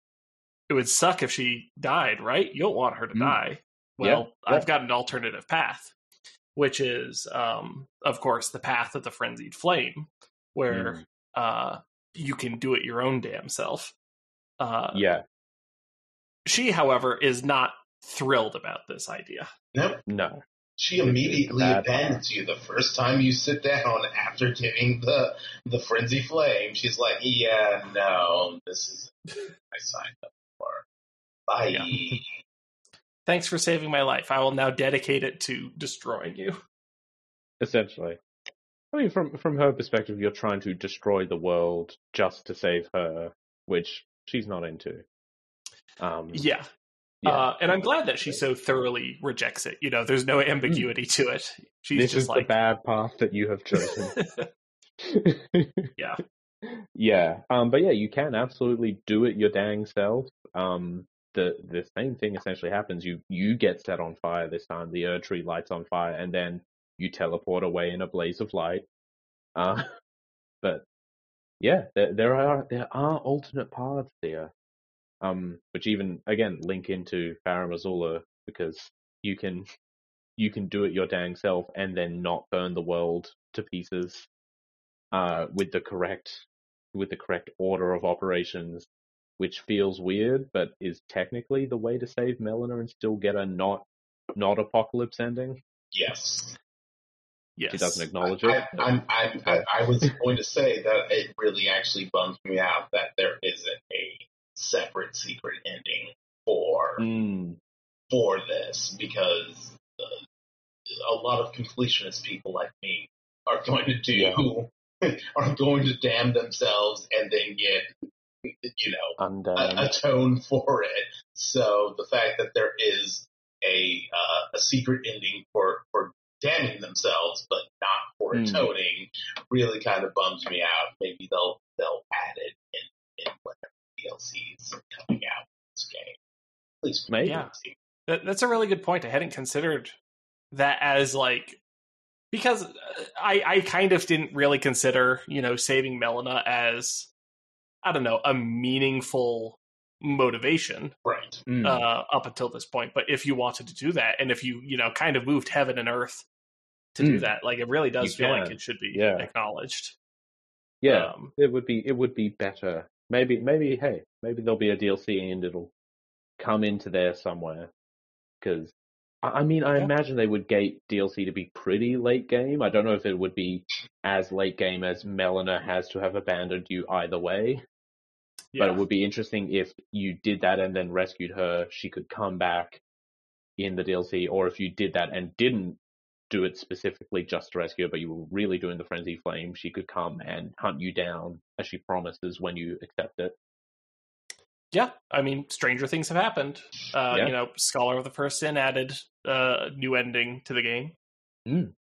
it would suck if she died, right? You don't want her to Mm. die. Well, yeah. I've got an alternative path, which is, um, of course, the path of the frenzied flame, where Mm. uh, you can do it your own damn self. Uh, Yeah. She, however, is not thrilled about this idea. Nope. No. She immediately abandons you the first time you sit down after giving the the frenzy flame. She's like, "Yeah, no, this is I signed up for. Bye." Yeah. Thanks for saving my life. I will now dedicate it to destroying you. Essentially. I mean, from from her perspective, you're trying to destroy the world just to save her, which she's not into. Um, Yeah. Yeah. Uh, and I'm glad that she so thoroughly rejects it. You know, there's no ambiguity to it. She's this just is like, the bad path that you have chosen. yeah, yeah. Um, but yeah, you can absolutely do it your dang self. Um, the the same thing essentially happens. You you get set on fire this time. The Erd tree lights on fire, and then you teleport away in a blaze of light. Uh, but yeah, there, there are there are alternate paths here. Um, which even again link into Farum Azula because you can you can do it your dang self and then not burn the world to pieces uh, with the correct with the correct order of operations, which feels weird, but is technically the way to save Melina and still get a not not apocalypse ending. Yes. yes. She doesn't acknowledge I, it. I'm, I, I was going to say that it really actually bums me out that there isn't a separate secret ending for Mm, for this because uh, a lot of completionist people like me are going to do are going to damn themselves and then get you know undone. a- atone for it. So the fact that there is a uh, a secret ending for for damning themselves but not for Hmm. atoning really kind of bums me out. Maybe they'll they'll add it in in whatever DLCs coming out with this game. At least Maybe. Yeah. That, that's a really good point. I hadn't considered that as like because uh, I I kind of didn't really consider you know saving Melina as I don't know a meaningful motivation Right. Mm, uh, up until this point. But if you wanted to do that, and if you you know kind of moved heaven and earth to do Mm. that, like it really does You feel like it should be Yeah. acknowledged. yeah, Um, it would be it would be better. Maybe maybe hey maybe there'll be a DLC and it'll come into there somewhere. Because I mean I imagine they would gate DLC to be pretty late game. I don't know if it would be as late game as Melina has to have abandoned you either way. yeah. But it would be interesting if you did that and then rescued her, she could come back in the DLC, or if you did that and didn't do it specifically just to rescue her, but you were really doing the frenzy flame, she could come and hunt you down as she promises when you accept it. Yeah, I mean, stranger things have happened. Uh, Yeah. You know, Scholar of the First Sin added uh, a new ending to the game.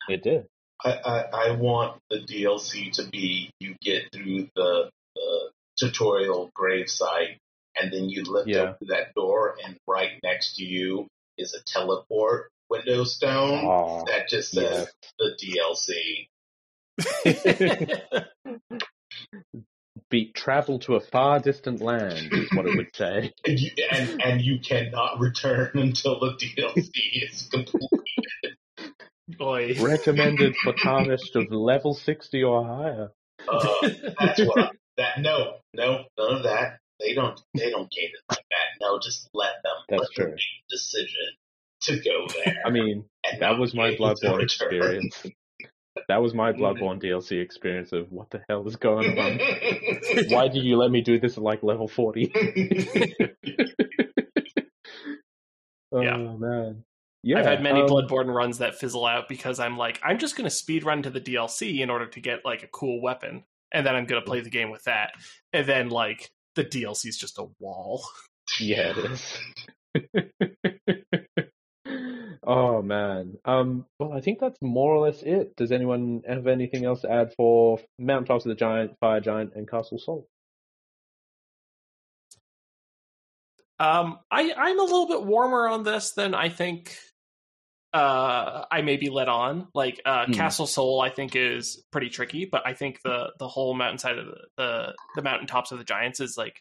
It did. I, I, I want the DLC to be you get through the, the tutorial grave site and then you lift Yeah. open that door and right next to you is a teleport window stone Aw, that just says yes. the DLC. Be travel to a far distant land is what it would say. And you, and, and you cannot return until the DLC is complete. Boy. Recommended for tarnished of level sixty or higher. Uh, that's what I, that no no none of that. They don't they don't gate it like that. No, just let them That's let them true. make the decision to go there. I mean, that was my Bloodborne experience. That was my Bloodborne DLC experience of what the hell is going on. Why did you let me do this at like level 40? oh Yeah. man. Yeah. I've had many um, Bloodborne runs that fizzle out because I'm like, I'm just going to speed run to the DLC in order to get like a cool weapon, and then I'm going to play the game with that, and then like the DLC is just a wall. Yeah, it is. Oh man. Um well I think that's more or less it. Does anyone have anything else to add for Mountaintops of the Giant, Fire Giant, and Castle Sol? Um, I I'm a little bit warmer on this than I think. Uh, I may be let on. Like uh, Hmm. Castle Sol, I think is pretty tricky, but I think the the whole mountainside of the the, the mountaintops of the giants is like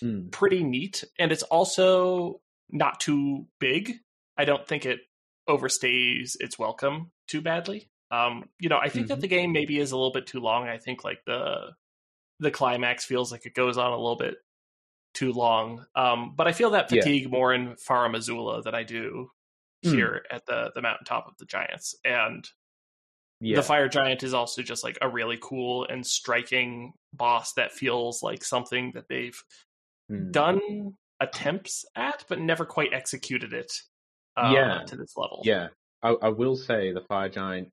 Hmm. pretty neat, and it's also not too big. I don't think it overstays its welcome too badly. Um, you know, I think that Mhm. the game maybe is a little bit too long. I think like the the climax feels like it goes on a little bit too long. Um, but I feel that Yeah. fatigue more in Farum Azula than I do Hmm. here at the the mountaintop of the giants. And Yeah. the fire giant is also just like a really cool and striking boss that feels like something that they've Hmm. done attempts at, but never quite executed it. Uh, Yeah. to this level. Yeah, I, I will say the Fire Giant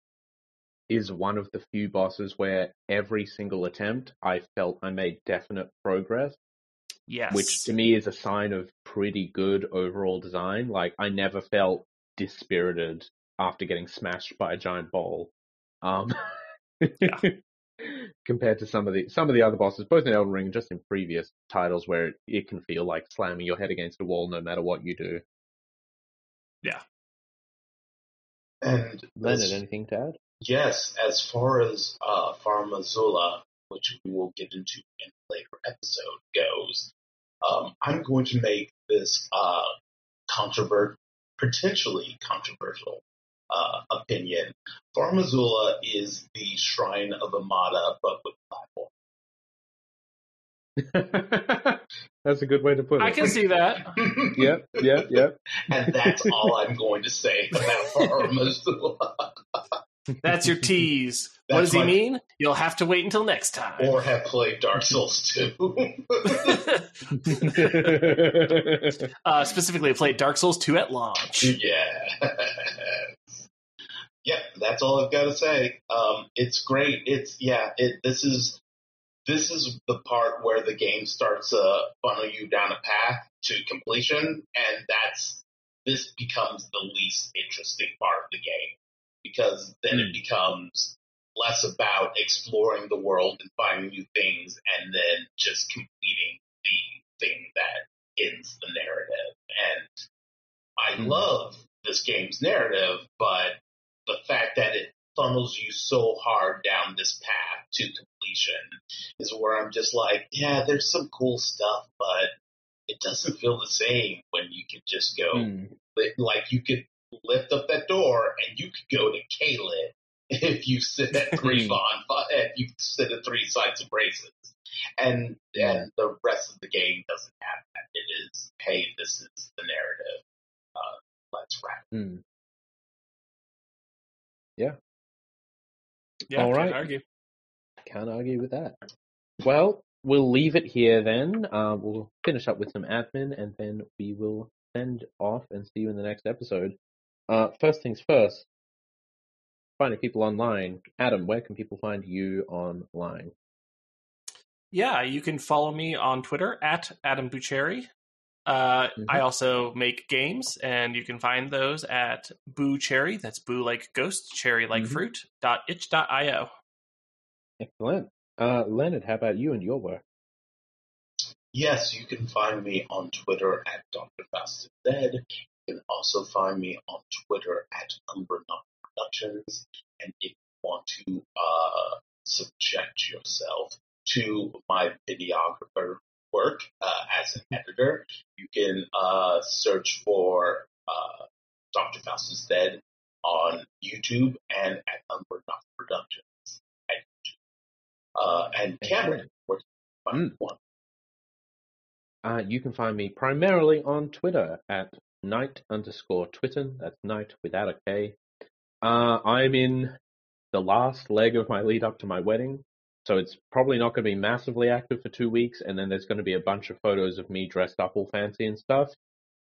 is one of the few bosses where every single attempt I felt I made definite progress. Yes. which to me is a sign of pretty good overall design. Like I never felt dispirited after getting smashed by a giant ball. Um, Yeah. compared to some of the some of the other bosses, both in Elden Ring and just in previous titles, where it, it can feel like slamming your head against a wall no matter what you do. And Leonard, anything to add? yes, as far as uh, Farum Azula, which we will get into in a later episode, goes, um, I'm going to make this uh, controvert, potentially controversial uh, opinion. Farum Azula is the shrine of Amana, but with platform. That's a good way to put it. I can see that. Yep, yep, yep. and that's all I'm going to say about Farum Azula. That's your tease. what That's does he my- mean? You'll have to wait until next time. or have played Dark Souls 2. uh, specifically, I played Dark Souls 2 at launch. yeah. Yep, that's all I've got to say. Um, it's great. It's yeah. It this is this is the part where the game starts to funnel you down a path to completion, and that's this becomes the least interesting part of the game because then it becomes less about exploring the world and finding new things, and then just completing the thing that ends the narrative. And I Hmm. love this game's narrative, but the fact that it funnels you so hard down this path to completion is where I'm just like, yeah, there's some cool stuff, but it doesn't feel the same when you can just go, Hmm. like you could lift up that door and you could go to Caelid if you sit at three on if you sit at three sides of braces. And and the rest of the game doesn't have that. It is, hey, this is the narrative. Uh, let's wrap. Hmm. Yeah, All can't right. argue. Can't argue with that. Well, we'll leave it here then. Uh, we'll finish up with some admin and then we will send off and see you in the next episode. Uh, first things first, finding people online. Adam, where can people find you online? Yeah, you can follow me on Twitter at Adam Bucherry. Uh, Mhm. I also make games, and you can find those at Boo Cherry. That's Boo like ghost, cherry like Mhm. fruit. Dot itch. Dot io. Excellent. Uh, Leonard, how about you and your work? Yes, you can find me on Twitter at Dr. Dead. You can also find me on Twitter at Umbernock Productions. And if you want to uh, subject yourself to my videographer work uh, as an editor, you can uh, search for uh, Dr. Faustus Dead on YouTube and at Umbernock Productions. Uh, and Cameron, you Mm. one? Uh, you can find me primarily on Twitter at night underscore twitten. That's night without a K. Uh, I'm in the last leg of my lead up to my wedding, so it's probably not going to be massively active for two weeks, and then there's going to be a bunch of photos of me dressed up all fancy and stuff.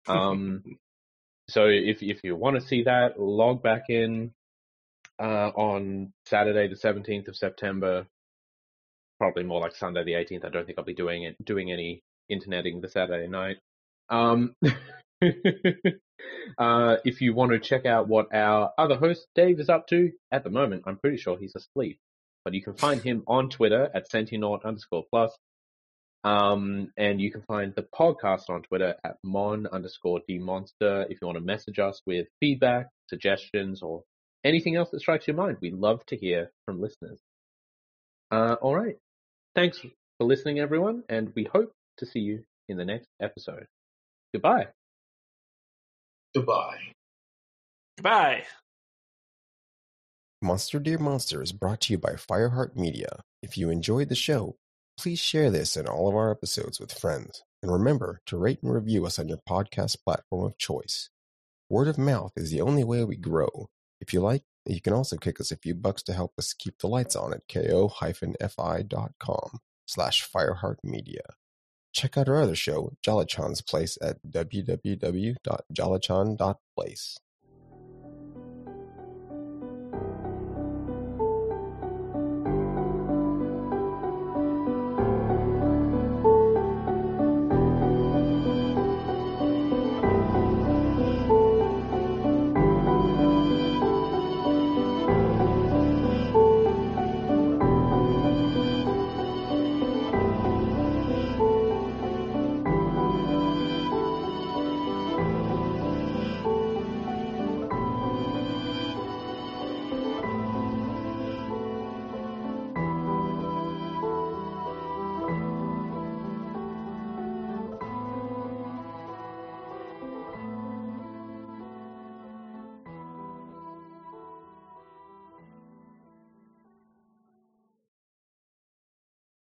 Um, so if if you want to see that, log back in uh, on Saturday the 17th of September. Probably more like Sunday the 18th. I don't think I'll be doing it doing any interneting the Saturday night. Um, uh, if you want to check out what our other host Dave is up to at the moment, I'm pretty sure he's asleep. But you can find him on Twitter at Sentinaut underscore plus. Um, and you can find the podcast on Twitter at mon underscore dmonster if you want to message us with feedback, suggestions, or anything else that strikes your mind. We love to hear from listeners. Uh, all right. Thanks for listening, everyone, and we hope to see you in the next episode. Goodbye. Goodbye. Goodbye. Monster Dear Monster is brought to you by Fireheart Media. If you enjoyed the show, please share this and all of our episodes with friends. And remember to rate and review us on your podcast platform of choice. Word of mouth is the only way we grow. If you like, you can also kick us a few bucks to help us keep the lights on at ko-fi.com slash fireheartmedia. Check out our other show, Jolachan's Place at www.jolachan.place.